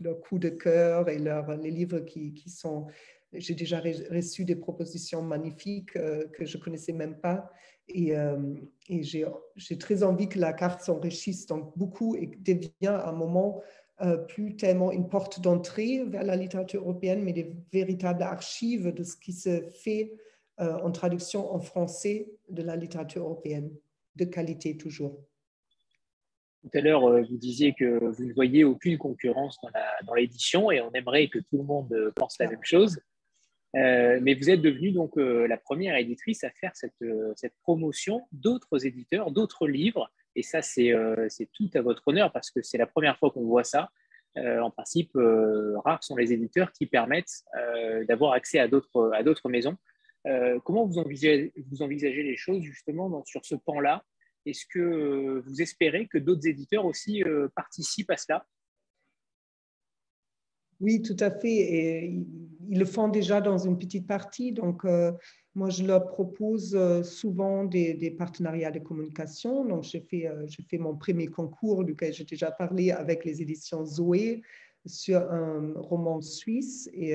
leur, coup de cœur et leur, les livres qui, qui sont... J'ai déjà reçu des propositions magnifiques euh, que je ne connaissais même pas. Et, euh, et j'ai très envie que la carte s'enrichisse donc beaucoup et devienne un moment euh, plus tellement une porte d'entrée vers la littérature européenne, mais des véritables archives de ce qui se fait en traduction en français de la littérature européenne, de qualité toujours. Tout à l'heure, euh, vous disiez que vous ne voyez aucune concurrence dans l'édition et on aimerait que tout le monde pense la même chose. mais vous êtes devenue donc la première éditrice à faire cette, promotion d'autres éditeurs, d'autres livres. Et ça, c'est tout à votre honneur parce que c'est la première fois qu'on voit ça. en principe, rares sont les éditeurs qui permettent d'avoir accès à d'autres maisons. comment vous envisagez, les choses justement sur ce pan-là Est-ce que vous espérez que d'autres éditeurs aussi participent à cela? Oui, tout à fait. Et ils le font déjà dans une petite partie. Donc, euh, moi, je leur propose euh, souvent des, partenariats de communication. Donc, j'ai fait, euh, fait mon premier concours duquel j'ai déjà parlé avec les éditions Zoé sur un roman suisse. Et,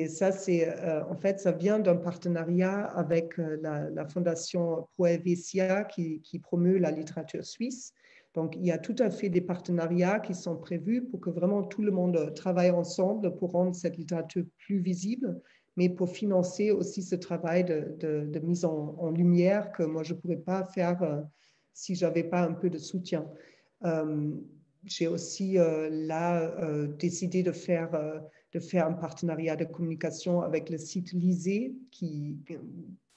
et ça, c'est en fait, ça vient d'un partenariat avec la, la Fondation Proevesia qui, promeut la littérature suisse. Donc, il y a tout à fait des partenariats qui sont prévus pour que vraiment tout le monde travaille ensemble pour rendre cette littérature plus visible, mais pour financer aussi ce travail de, mise en, lumière que moi, je ne pourrais pas faire euh, si je n'avais pas un peu de soutien. Euh, j'ai aussi euh, là décidé de faire, de faire un partenariat de communication avec le site Lisée, qui,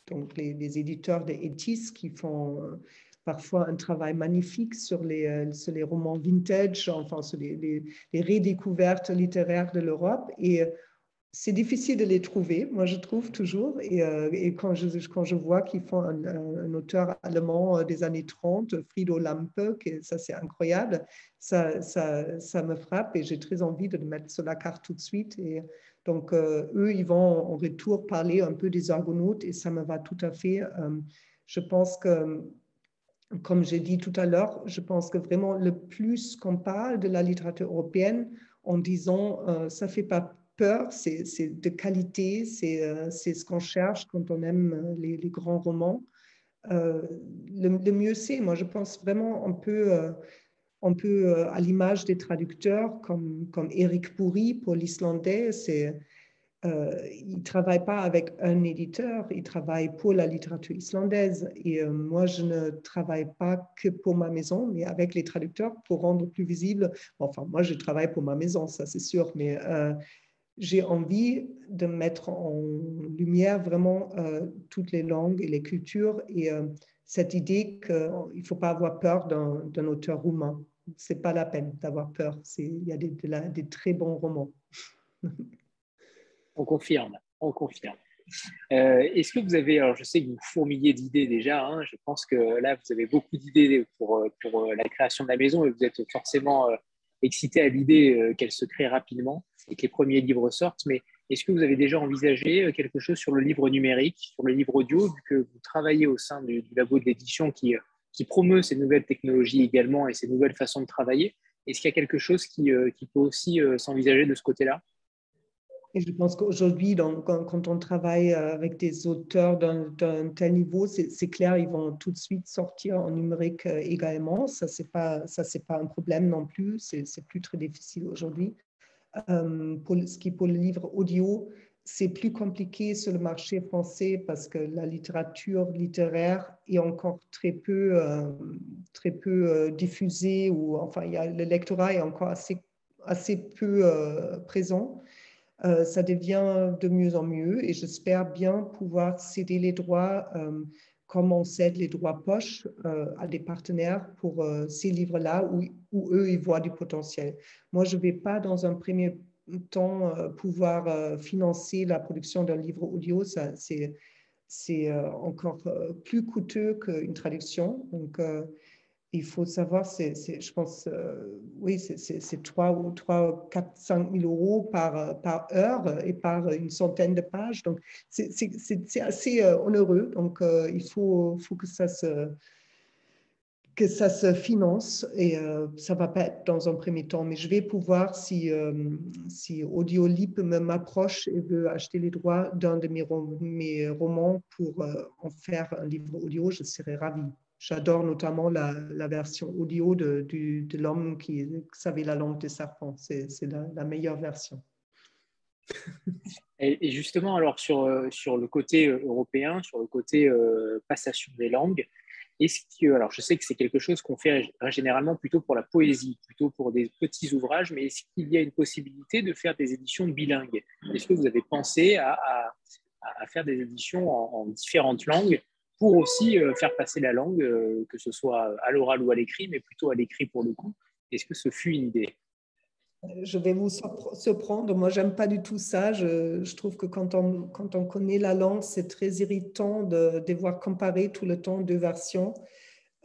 donc les, les éditeurs de Etis qui font parfois un travail magnifique sur les, euh, sur les romans vintage, enfin sur les, les, redécouvertes littéraires de l'Europe. Et euh, c'est difficile de les trouver, moi je trouve toujours. Et, euh, quand, je, quand je vois qu'ils font un, auteur allemand des années 30, Frido Lampe, ça c'est incroyable, ça, ça, ça, me frappe et j'ai très envie de le mettre sur la carte tout de suite. Et donc eux, ils vont en retour parler un peu des argonautes et ça me va tout à fait. je pense que comme j'ai dit tout à l'heure, je pense que vraiment le plus qu'on parle de la littérature européenne en disant euh, ça fait pas peur, c'est de qualité, euh, c'est ce qu'on cherche quand on aime euh, les, grands romans. le, mieux c'est, moi je pense vraiment un peu, un peu à l'image des traducteurs comme, comme Eric Pourry pour l'islandais, c'est euh, il ne travaille pas avec un éditeur, il travaille pour la littérature islandaise. Et euh, moi, je ne travaille pas que pour ma maison, mais avec les traducteurs pour rendre plus visible. Enfin, moi, je travaille pour ma maison, ça c'est sûr, mais euh, j'ai envie de mettre en lumière vraiment toutes les langues et les cultures et cette idée qu'il ne faut pas avoir peur d'un auteur roumain. Ce n'est pas la peine d'avoir peur. Il y a des, très bons romans. [LAUGHS] On confirme, on confirme. Euh, est-ce que vous avez, alors je sais que vous fourmillez d'idées déjà, hein, je pense que là vous avez beaucoup d'idées pour, euh, euh, la création de la maison et vous êtes forcément excité à l'idée qu'elle se crée rapidement et que les premiers livres sortent, mais est-ce que vous avez déjà envisagé quelque chose sur le livre numérique, sur le livre audio, vu que vous travaillez au sein du, labo de l'édition qui, qui promeut ces nouvelles technologies également et ces nouvelles façons de travailler? Est-ce qu'il y a quelque chose qui, qui peut aussi s'envisager de ce côté-là? Et je pense qu'aujourd'hui, quand, on travaille euh, avec des auteurs d'un tel niveau, c'est clair, ils vont tout de suite sortir en numérique euh, également. Ça, ce n'est pas, pas un problème non plus. C'est plus très difficile aujourd'hui. Euh, pour ce qui pour le livre audio, c'est plus compliqué sur le marché français parce que la littérature littéraire est encore très peu, très peu diffusée ou enfin, il y a, le lectorat est encore assez, assez peu présent. Euh, ça devient de mieux en mieux et j'espère bien pouvoir céder les droits euh, comme on cède les droits poche euh, à des partenaires pour ces livres-là où, où, eux, ils voient du potentiel. Moi, je ne vais pas dans un premier temps pouvoir financer la production d'un livre audio. C'est encore plus coûteux qu'une traduction. Donc, il faut savoir, c'est, je pense, euh, oui, c'est 3 ou 3, 4, 5 000 euros par, par heure et par une centaine de pages. Donc, c'est assez euh, onéreux. Donc, euh, il faut, faut, que, ça se, que ça se finance et ça ne va pas être dans un premier temps. Mais je vais pouvoir, si, si Audiolib m'approche et veut acheter les droits d'un de mes, mes romans pour en faire un livre audio, je serai ravie. J'adore notamment la, version audio de, l'homme qui savait la langue des serpents. C'est la, meilleure version. Et, justement, alors sur, sur le côté euh, européen, sur le côté euh, passation des langues, Est-ce que, alors je sais que c'est quelque chose qu'on fait généralement plutôt pour la poésie, plutôt pour des petits ouvrages, mais est-ce qu'il y a une possibilité de faire des éditions bilingues? Est-ce que vous avez pensé à, faire des éditions en, différentes langues? Pour aussi euh, faire passer la langue, euh, que ce soit à l'oral ou à l'écrit, mais plutôt à l'écrit pour le coup Est-ce que ce fut une idée? Je vais vous surprendre. Moi, j'aime pas du tout ça. Je, trouve que quand on, quand on connaît la langue, c'est très irritant de devoir comparer tout le temps deux versions.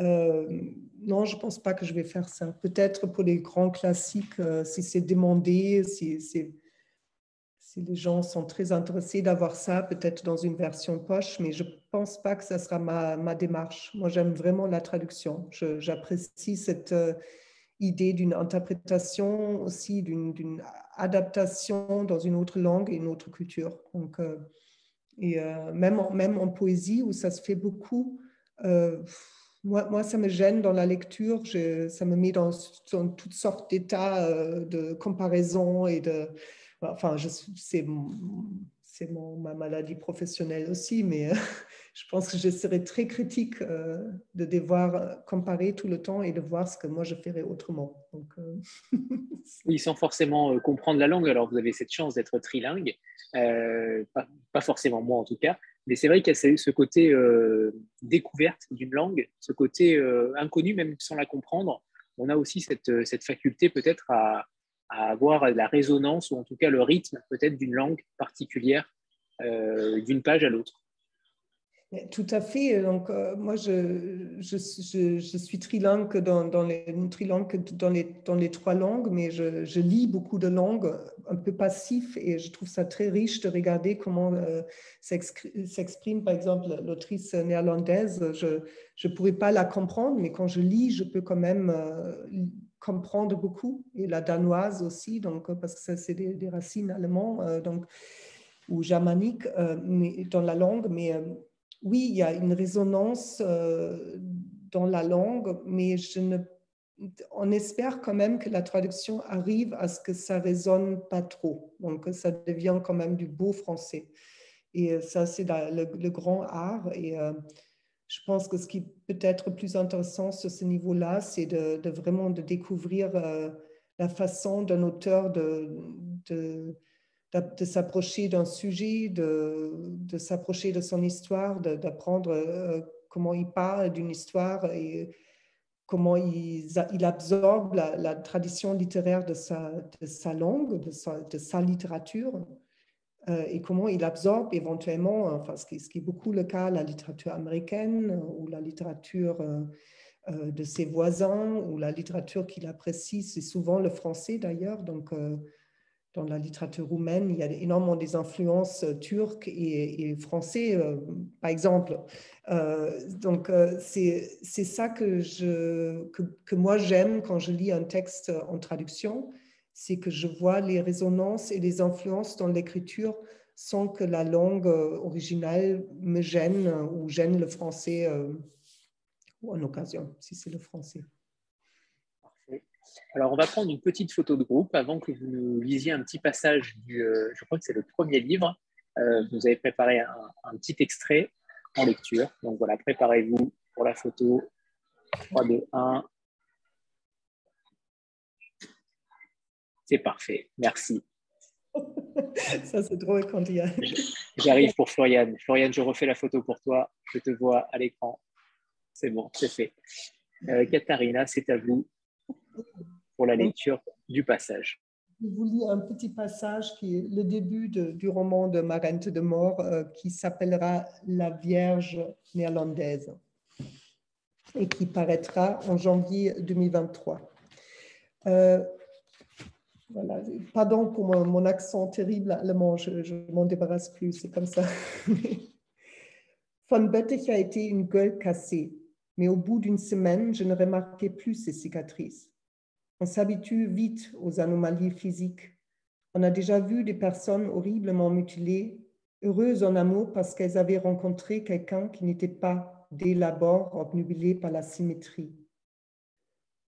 Euh, non, je pense pas que je vais faire ça. Peut-être pour les grands classiques, si c'est demandé, si, si, les gens sont très intéressés d'avoir ça, peut-être dans une version poche, mais je pense pas que ça sera ma, ma démarche. Moi, j'aime vraiment la traduction. J'apprécie cette... Euh, idée d'une interprétation aussi, d'une adaptation dans une autre langue et une autre culture. Donc, euh, et euh, même, en, même en poésie où ça se fait beaucoup, moi, moi, ça me gêne dans la lecture, ça me met dans, toutes sortes d'états de comparaison et de... Enfin, c'est ma maladie professionnelle aussi, mais [LAUGHS] je pense que je serais très critique euh, de devoir euh, comparer tout le temps et de voir ce que moi je ferais autrement. Donc, euh... [LAUGHS] oui, sans forcément euh, comprendre la langue. Alors, vous avez cette chance d'être trilingue, pas, pas, forcément moi en tout cas, mais c'est vrai qu'il y a ce côté découverte d'une langue, ce côté inconnu même sans la comprendre. On a aussi cette, cette faculté peut-être à, à avoir la résonance ou en tout cas le rythme peut-être d'une langue particulière d'une page à l'autre. Tout à fait. Donc, euh, moi, je, suis trilingue dans, les, trois langues, mais je, lis beaucoup de langues, un peu passif, et je trouve ça très riche de regarder comment euh, s'exprime, par exemple, l'autrice néerlandaise. Je ne pourrais pas la comprendre, mais quand je lis, je peux quand même euh, comprendre beaucoup, et la danoise aussi, donc, parce que ça, c'est des, racines allemandes donc, ou germaniques mais, dans la langue, mais oui, il y a une résonance euh, dans la langue, mais je ne, on espère quand même que la traduction arrive à ce que ça résonne pas trop, donc que ça devient quand même du beau français. Et euh, ça, c'est le, grand art. Euh, je pense que ce qui peut être plus intéressant sur ce niveau-là, c'est de, vraiment de découvrir la façon d'un auteur de, de s'approcher d'un sujet, de, s'approcher de son histoire, d'apprendre euh, comment il parle d'une histoire et comment il, absorbe la, tradition littéraire de sa, de sa langue, de sa littérature, euh, et comment il absorbe éventuellement, enfin, ce, qui, est beaucoup le cas, la littérature américaine ou la littérature euh, de ses voisins ou la littérature qu'il apprécie, c'est souvent le français d'ailleurs, donc dans la littérature roumaine, il y a énormément des influences euh, turques et, français, euh, par exemple. Euh, donc, c'est ça que, je, que moi j'aime quand je lis un texte en traduction, c'est que je vois les résonances et les influences dans l'écriture sans que la langue originale me gêne ou gêne le français ou en occasion, si c'est le français. Alors, on va prendre une petite photo de groupe avant que vous nous lisiez un petit passage du, euh, je crois que c'est le premier livre. Euh, vous avez préparé un, petit extrait en lecture. Donc voilà, préparez-vous pour la photo. 3, 2, 1. C'est parfait, merci. [LAUGHS] Ça, c'est drôle quand il y a. [LAUGHS] J'arrive pour Floriane. Floriane, je refais la photo pour toi. Je te vois à l'écran. C'est bon, c'est fait. Euh, Katharina, c'est à vous pour la lecture du passage. Je vous lis un petit passage qui est le début du roman de Marente de Mort euh, qui s'appellera La Vierge néerlandaise et qui paraîtra en janvier 2023. Euh, voilà. Pardon pour mon, accent terrible allemand, je m'en débarrasse plus, c'est comme ça. [LAUGHS] Von Böttich a été une gueule cassée, mais au bout d'une semaine, je ne remarquais plus ses cicatrices. On s'habitue vite aux anomalies physiques. On a déjà vu des personnes horriblement mutilées, heureuses en amour parce qu'elles avaient rencontré quelqu'un qui n'était pas dès l'abord obnubilé par la symétrie.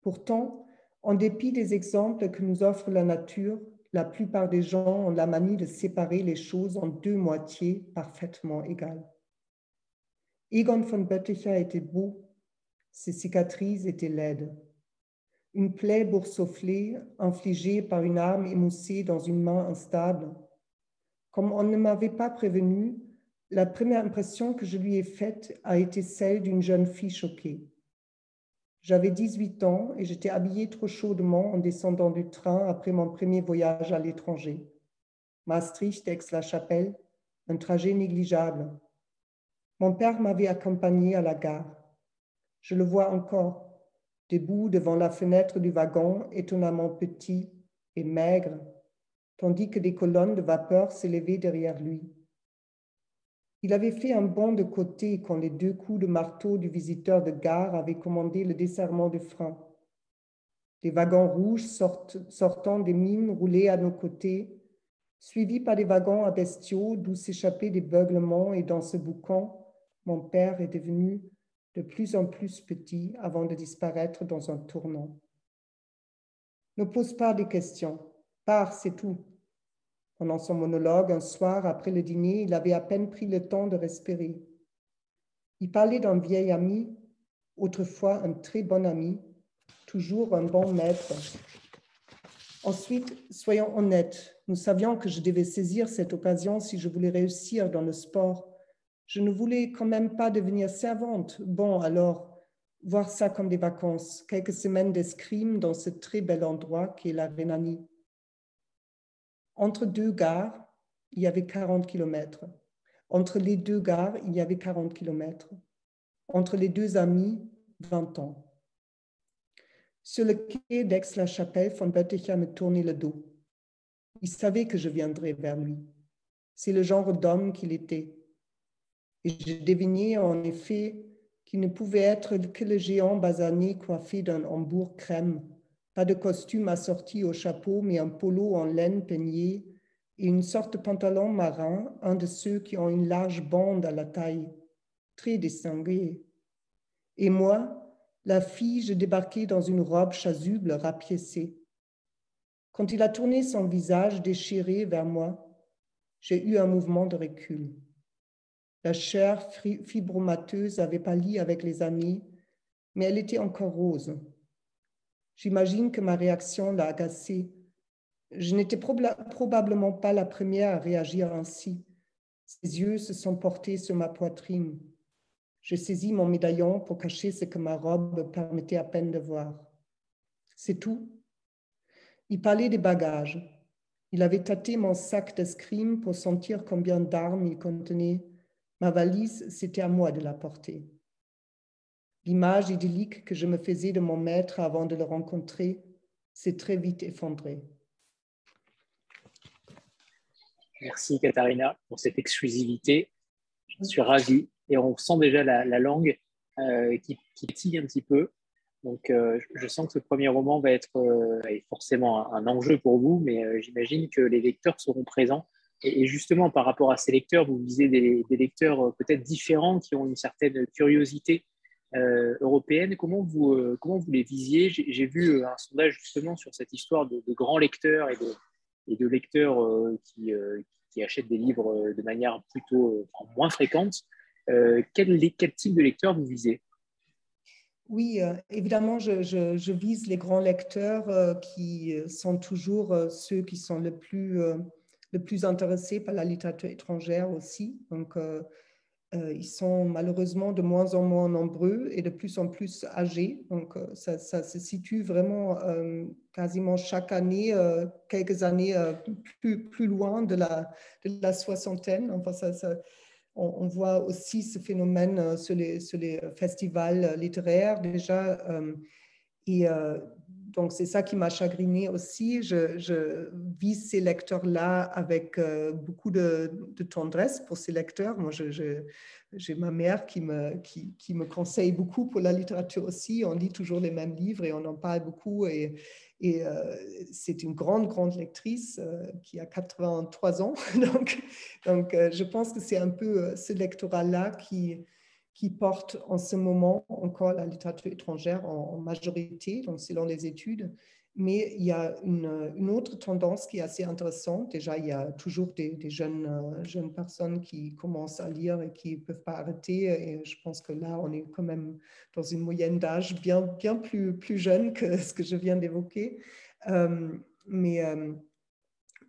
Pourtant, en dépit des exemples que nous offre la nature, la plupart des gens ont la manie de séparer les choses en deux moitiés parfaitement égales. Egon von Bötticher était beau, Ses cicatrices étaient laides. Une plaie boursouflée, infligée par une arme émoussée dans une main instable. Comme on ne m'avait pas prévenu, la première impression que je lui ai faite a été celle d'une jeune fille choquée. J'avais 18 ans et j'étais habillée trop chaudement en descendant du train après mon premier voyage à l'étranger. Maastricht, Aix-la-Chapelle, un trajet négligeable. Mon père m'avait accompagnée à la gare. Je le vois encore, debout devant la fenêtre du wagon, étonnamment petit et maigre, tandis que des colonnes de vapeur s'élevaient derrière lui. Il avait fait un bond de côté quand les deux coups de marteau du visiteur de gare avaient commandé le desserrement du frein. Des wagons rouges sortant des mines roulaient à nos côtés, suivis par des wagons à bestiaux d'où s'échappaient des beuglements et dans ce boucan, mon père est devenu de plus en plus petit avant de disparaître dans un tournant. Ne pose pas des questions. Pars, c'est tout. Pendant son monologue, un soir après le dîner, il avait à peine pris le temps de respirer. Il parlait d'un vieil ami, autrefois un très bon ami, toujours un bon maître. Ensuite, soyons honnêtes, nous savions que je devais saisir cette occasion si je voulais réussir dans le sport je ne voulais quand même pas devenir servante. Bon, alors, voir ça comme des vacances, quelques semaines d'escrime dans ce très bel endroit qui est la Rhénanie. Entre deux gares, il y avait 40 kilomètres. Entre les deux gares, il y avait 40 kilomètres. Entre les deux amis, 20 ans. Sur le quai d'Aix-la-Chapelle, von Bötticher me tournait le dos. Il savait que je viendrais vers lui. C'est le genre d'homme qu'il était. Et je devinais en effet qu'il ne pouvait être que le géant basané coiffé d'un hambourg crème, pas de costume assorti au chapeau, mais un polo en laine peignée et une sorte de pantalon marin, un de ceux qui ont une large bande à la taille, très distingué. Et moi, la fille, je débarquais dans une robe chasuble rapiécée. Quand il a tourné son visage déchiré vers moi, j'ai eu un mouvement de recul. La chair fibromateuse avait pâli avec les années, mais elle était encore rose. J'imagine que ma réaction l'a agacée. Je n'étais probablement pas la première à réagir ainsi. Ses yeux se sont portés sur ma poitrine. Je saisis mon médaillon pour cacher ce que ma robe permettait à peine de voir. C'est tout. Il parlait des bagages. Il avait tâté mon sac d'escrime pour sentir combien d'armes il contenait. Ma valise, c'était à moi de la porter. L'image idyllique que je me faisais de mon maître avant de le rencontrer s'est très vite effondrée. Merci Katharina pour cette exclusivité. Je suis ravi et on sent déjà la, langue euh, qui, qui un petit peu. Donc euh, je sens que ce premier roman va être euh, forcément un, enjeu pour vous, mais j'imagine que les lecteurs seront présents et, justement, par rapport à ces lecteurs, vous visez des, lecteurs peut-être différents qui ont une certaine curiosité euh, européenne. Comment vous, euh, comment vous les visiez? J'ai vu un sondage justement sur cette histoire de, grands lecteurs et de, et de lecteurs qui, qui, achètent des livres de manière plutôt moins fréquente. Quel, quel, type de lecteur vous visez? Oui, évidemment, je, je, je, vise les grands lecteurs qui sont toujours ceux qui sont le plus le plus intéressés par la littérature étrangère aussi. Donc, euh, euh, ils sont malheureusement de moins en moins nombreux et de plus en plus âgés. Donc, euh, ça, se situe vraiment quasiment chaque année, quelques années plus, plus loin de la, soixantaine. Enfin, ça, on, voit aussi ce phénomène sur les, festivals littéraires déjà. Donc, c'est ça qui m'a chagriné aussi. Je, vis ces lecteurs-là avec euh, beaucoup de, tendresse pour ces lecteurs. Moi, j'ai ma mère qui me, conseille beaucoup pour la littérature aussi. On lit toujours les mêmes livres et on en parle beaucoup. Et, et euh, c'est une grande, grande lectrice euh, qui a 83 ans. [LAUGHS] donc, donc je pense que c'est un peu ce lectorat-là qui qui porte en ce moment encore la littérature étrangère en, majorité, donc selon les études. Mais il y a une, autre tendance qui est assez intéressante. Déjà, il y a toujours des, jeunes, euh, jeunes personnes qui commencent à lire et qui ne peuvent pas arrêter. Et je pense que là, on est quand même dans une moyenne d'âge bien, bien plus, plus jeune que ce que je viens d'évoquer. Euh, mais euh,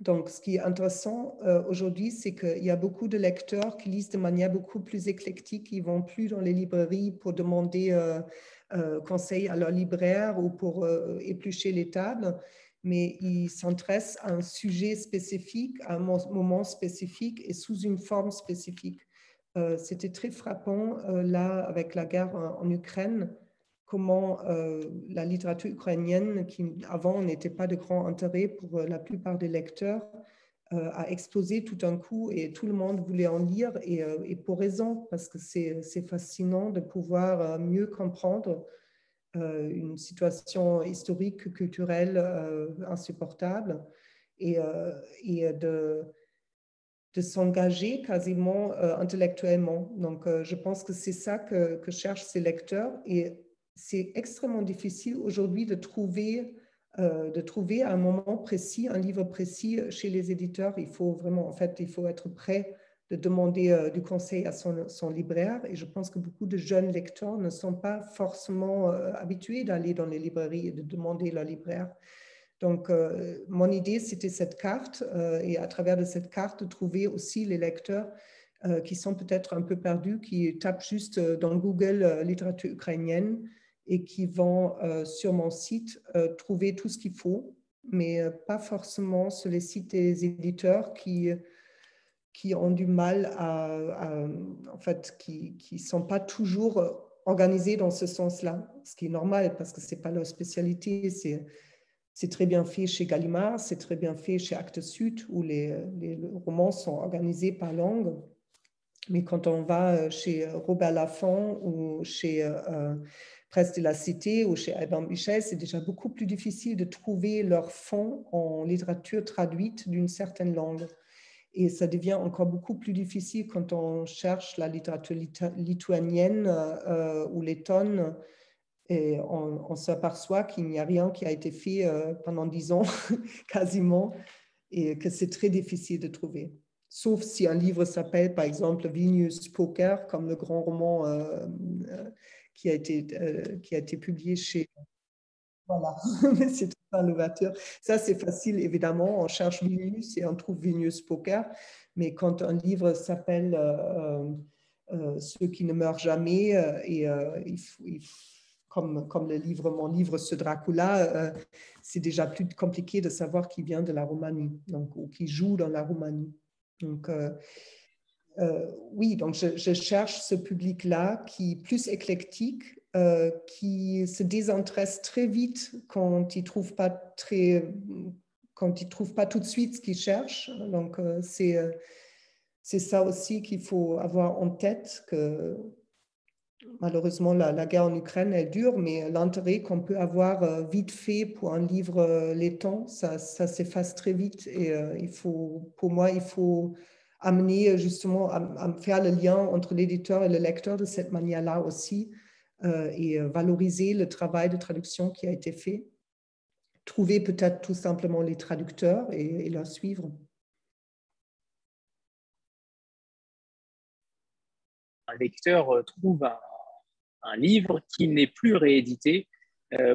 donc, ce qui est intéressant aujourd'hui, c'est qu'il y a beaucoup de lecteurs qui lisent de manière beaucoup plus éclectique. Ils vont plus dans les librairies pour demander euh, conseil à leur libraire ou pour euh, éplucher les tables, mais ils s'intéressent à un sujet spécifique, à un moment spécifique et sous une forme spécifique. Euh, c'était très frappant là avec la guerre en, Ukraine, comment la littérature ukrainienne, qui avant n'était pas de grand intérêt pour la plupart des lecteurs, euh, a explosé tout d'un coup et tout le monde voulait en lire et, euh, pour raison, parce que c'est fascinant de pouvoir euh, mieux comprendre une situation historique, culturelle insupportable et, et de, de s'engager quasiment intellectuellement. Donc, je pense que c'est ça que, que, cherchent ces lecteurs et c'est extrêmement difficile aujourd'hui de trouver euh, de trouver à un moment précis, un livre précis chez les éditeurs. Il faut vraiment, en fait, il faut être prêt de demander euh, du conseil à son, libraire. Et je pense que beaucoup de jeunes lecteurs ne sont pas forcément euh, habitués d'aller dans les librairies et de demander leur libraire. Donc, mon idée, c'était cette carte et à travers de cette carte, de trouver aussi les lecteurs qui sont peut-être un peu perdus, qui tapent juste dans Google littérature ukrainienne et qui vont euh, sur mon site euh, trouver tout ce qu'il faut, mais euh, pas forcément sur les sites des éditeurs qui, qui ont du mal à, en fait, qui ne sont pas toujours organisés dans ce sens-là, ce qui est normal parce que ce n'est pas leur spécialité. C'est, c'est très bien fait chez Gallimard, c'est très bien fait chez Actes Sud, où les, les, romans sont organisés par langue. Mais quand on va chez Robert Laffont ou chez Presse de la Cité ou chez Albert Michel, c'est déjà beaucoup plus difficile de trouver leur fond en littérature traduite d'une certaine langue. Et ça devient encore beaucoup plus difficile quand on cherche la littérature lituanienne euh, ou lettonne. Et on, s'aperçoit qu'il n'y a rien qui a été fait euh, pendant dix ans, [LAUGHS] quasiment, et que c'est très difficile de trouver. Sauf si un livre s'appelle, par exemple, Vilnius Poker, comme le grand roman euh, qui a été, euh, qui a été publié chez... Voilà, [LAUGHS] c'est ça l'ouverture. Ça, c'est facile, évidemment. On cherche Vilnius et on trouve Vilnius Poker. Mais quand un livre s'appelle euh, euh, Ceux qui ne meurent jamais, et comme, comme le livre, mon livre, ce Dracula, c'est déjà plus compliqué de savoir qui vient de la Roumanie, donc, ou qui joue dans la Roumanie. Donc, euh, oui, donc je, cherche ce public-là qui est plus éclectique, euh, qui se désintéresse très vite quand il trouve pas très, quand il trouve pas tout de suite ce qu'il cherche. Donc euh, c'est c'est ça aussi qu'il faut avoir en tête que malheureusement la, guerre en Ukraine est dure, mais l'intérêt qu'on peut avoir vite fait pour un livre laitant, ça, ça s'efface très vite. Et il faut, pour moi, il faut amener justement à, faire le lien entre l'éditeur et le lecteur de cette manière-là aussi euh, et euh, valoriser le travail de traduction qui a été fait. Trouver peut-être tout simplement les traducteurs et, et leur suivre. Un lecteur euh, trouve un, livre qui n'est plus réédité,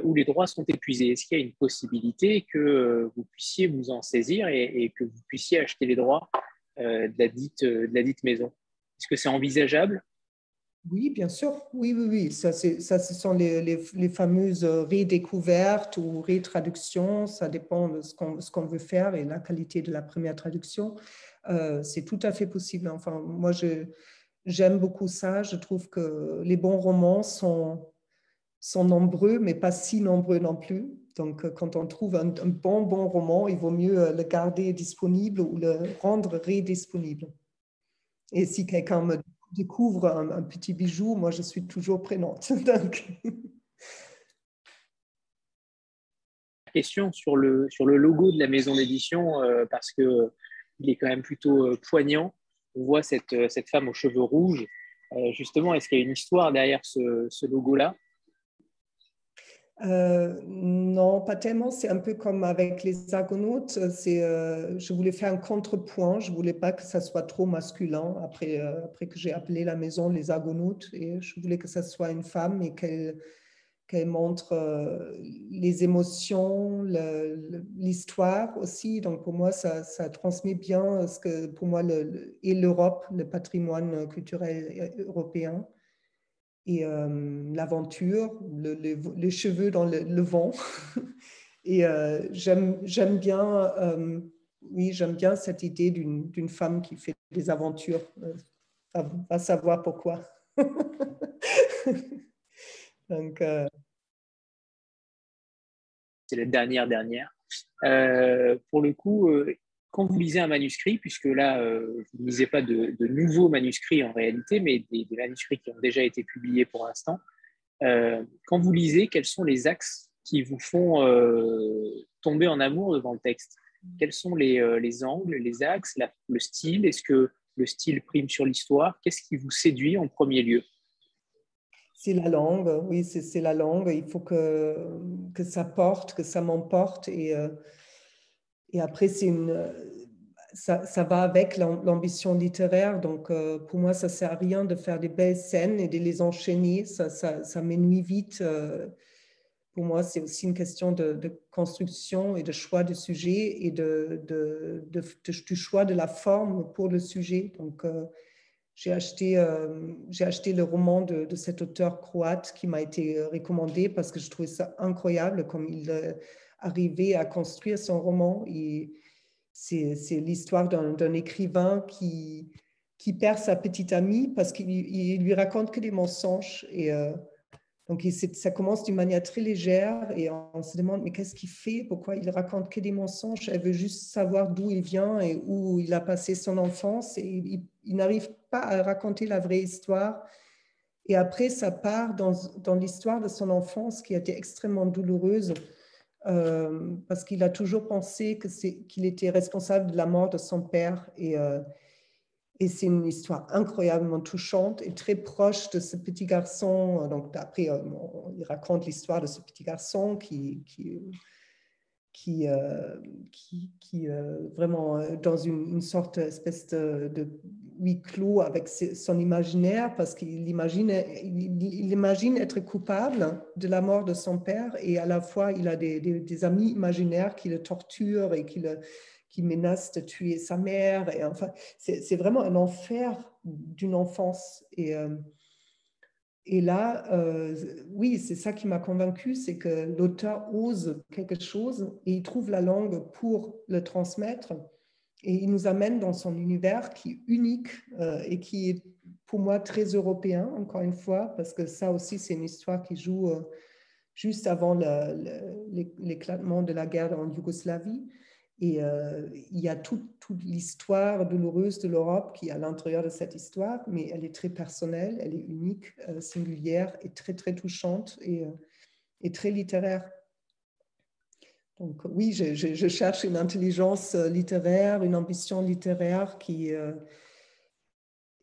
où les droits sont épuisés. Est-ce qu'il y a une possibilité que vous puissiez vous en saisir et que vous puissiez acheter les droits euh, de, la dite, euh, de la dite maison. Est-ce que c'est envisageable? Oui, bien sûr. Oui, oui, oui. Ça, ça ce sont les, les, fameuses redécouvertes ou rétraductions. Ça dépend de ce qu'on, veut faire et la qualité de la première traduction. Euh, c'est tout à fait possible. Enfin, moi, j'aime beaucoup ça. Je trouve que les bons romans sont, sont nombreux, mais pas si nombreux non plus. Donc, euh, quand on trouve un, bon, bon roman, il vaut mieux euh, le garder disponible ou le rendre redisponible. Et si quelqu'un me découvre un, petit bijou, moi, je suis toujours prenante. [LAUGHS] Question sur le, sur le logo de la maison d'édition, euh, parce qu'il il est quand même plutôt poignant. On voit cette, cette femme aux cheveux rouges. justement, est-ce qu'il y a une histoire derrière ce logo-là? Euh, non, pas tellement. C'est un peu comme avec les Argonautes. C'est, euh, je voulais faire un contrepoint. Je voulais pas que ça soit trop masculin. Après, euh, après que j'ai appelé la maison les Argonautes, et je voulais que ça soit une femme et qu'elle qu'elle montre les émotions, l'histoire aussi. Donc pour moi, ça, ça, transmet bien ce que pour moi le, et l'Europe, le patrimoine culturel européen euh, l'aventure, le, les cheveux dans le, vent. [LAUGHS] et euh, j'aime bien, euh, oui, j'aime bien cette idée d'une femme qui fait des aventures. va savoir pourquoi. [LAUGHS] Donc, c'est la dernière dernière. pour le coup, quand vous lisez un manuscrit, puisque là, euh, vous ne lisez pas de, nouveaux manuscrits en réalité, mais des, manuscrits qui ont déjà été publiés pour l'instant, euh, quand vous lisez, quels sont les axes qui vous font euh, tomber en amour devant le texte? Quels sont les, angles, les axes, le style? Est-ce que le style prime sur l'histoire? Qu'est-ce qui vous séduit en premier lieu? C'est la langue, oui, c'est la langue. Il faut que, que ça porte, que ça m'emporte. Et, et après, c'est une, ça, ça, va avec l'ambition littéraire. Donc, euh, pour moi, ça ne sert à rien de faire des belles scènes et de les enchaîner. Ça, ça, ça m'ennuie vite. Euh. pour moi, c'est aussi une question de, construction et de choix de sujet et de, de, du choix de la forme pour le sujet. Donc, euh, j'ai acheté, j'ai acheté le roman de, cet auteur croate qui m'a été recommandé parce que je trouvais ça incroyable comme il arriver à construire son roman. Et c'est, l'histoire d'un, écrivain qui, qui perd sa petite amie parce qu'il il lui raconte que des mensonges. Et euh, donc, ça commence d'une manière très légère et on se demande, mais qu'est-ce qu'il fait? Pourquoi il raconte que des mensonges? Elle veut juste savoir d'où il vient et où il a passé son enfance. Et il, il n'arrive pas à raconter la vraie histoire. Et après, ça part dans, dans l'histoire de son enfance qui a été extrêmement douloureuse. Euh, parce qu'il a toujours pensé qu'il était responsable de la mort de son père. Et, euh, et c'est une histoire incroyablement touchante et très proche de ce petit garçon. Donc après, euh, il raconte l'histoire de ce petit garçon qui, qui qui, qui, vraiment dans une, sorte espèce de, huis clos avec son imaginaire parce qu'il imagine, il, imagine être coupable de la mort de son père et à la fois il a des, amis imaginaires qui le torturent et qui, le, qui menacent de tuer sa mère. Et enfin, c'est vraiment un enfer d'une enfance. Et, et là, euh, oui, c'est ça qui m'a convaincu, c'est que l'auteur ose quelque chose et il trouve la langue pour le transmettre. Et il nous amène dans son univers qui est unique euh, et qui est pour moi très européen, encore une fois, parce que ça aussi, c'est une histoire qui joue euh, juste avant l'éclatement de la guerre en Yougoslavie. Et euh, il y a toute, l'histoire douloureuse de l'Europe qui est à l'intérieur de cette histoire, mais elle est très personnelle, elle est unique, singulière et très, très touchante et, très littéraire. Donc oui, je, cherche une intelligence littéraire, une ambition littéraire qui,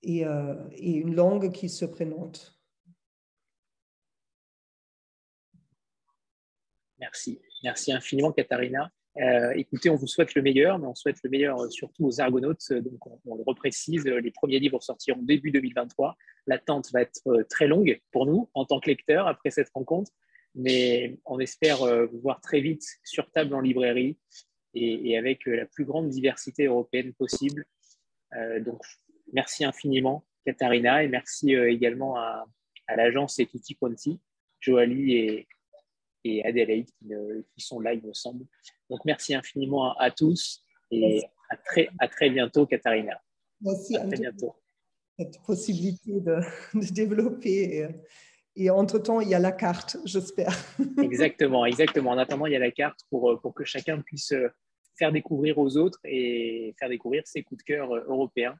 et, et une langue qui se présente. Merci. Merci infiniment, Katharina. Euh, écoutez, on vous souhaite le meilleur, mais on souhaite le meilleur euh, surtout aux Argonautes. Euh, donc, on, le reprécise, les premiers livres sortiront début 2023. L'attente va être très longue pour nous en tant que lecteurs après cette rencontre, mais on espère vous voir très vite sur table en librairie et, avec la plus grande diversité européenne possible. donc, merci infiniment, Katharina, et merci également à, à l'agence Etuti Conti, Joali et, et Adélaïde qui, sont là, il me semble. Donc, merci infiniment à, tous et à très, à très bientôt, Katharina. Merci à très bientôt. Cette possibilité de, développer. Et, entre-temps, il y a la carte, j'espère. [LAUGHS] exactement, exactement. En attendant, il y a la carte pour, pour que chacun puisse faire découvrir aux autres et faire découvrir ses coups de cœur européens.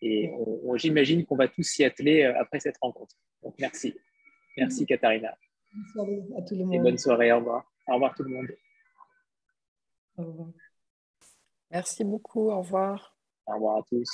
Et j'imagine qu'on va tous s'y atteler après cette rencontre. Donc, merci. Merci, Katharina. Bonne soirée à tout le monde. Et bonne soirée, au revoir. Au revoir tout le monde. Au revoir. Merci beaucoup, au revoir. Au revoir à tous.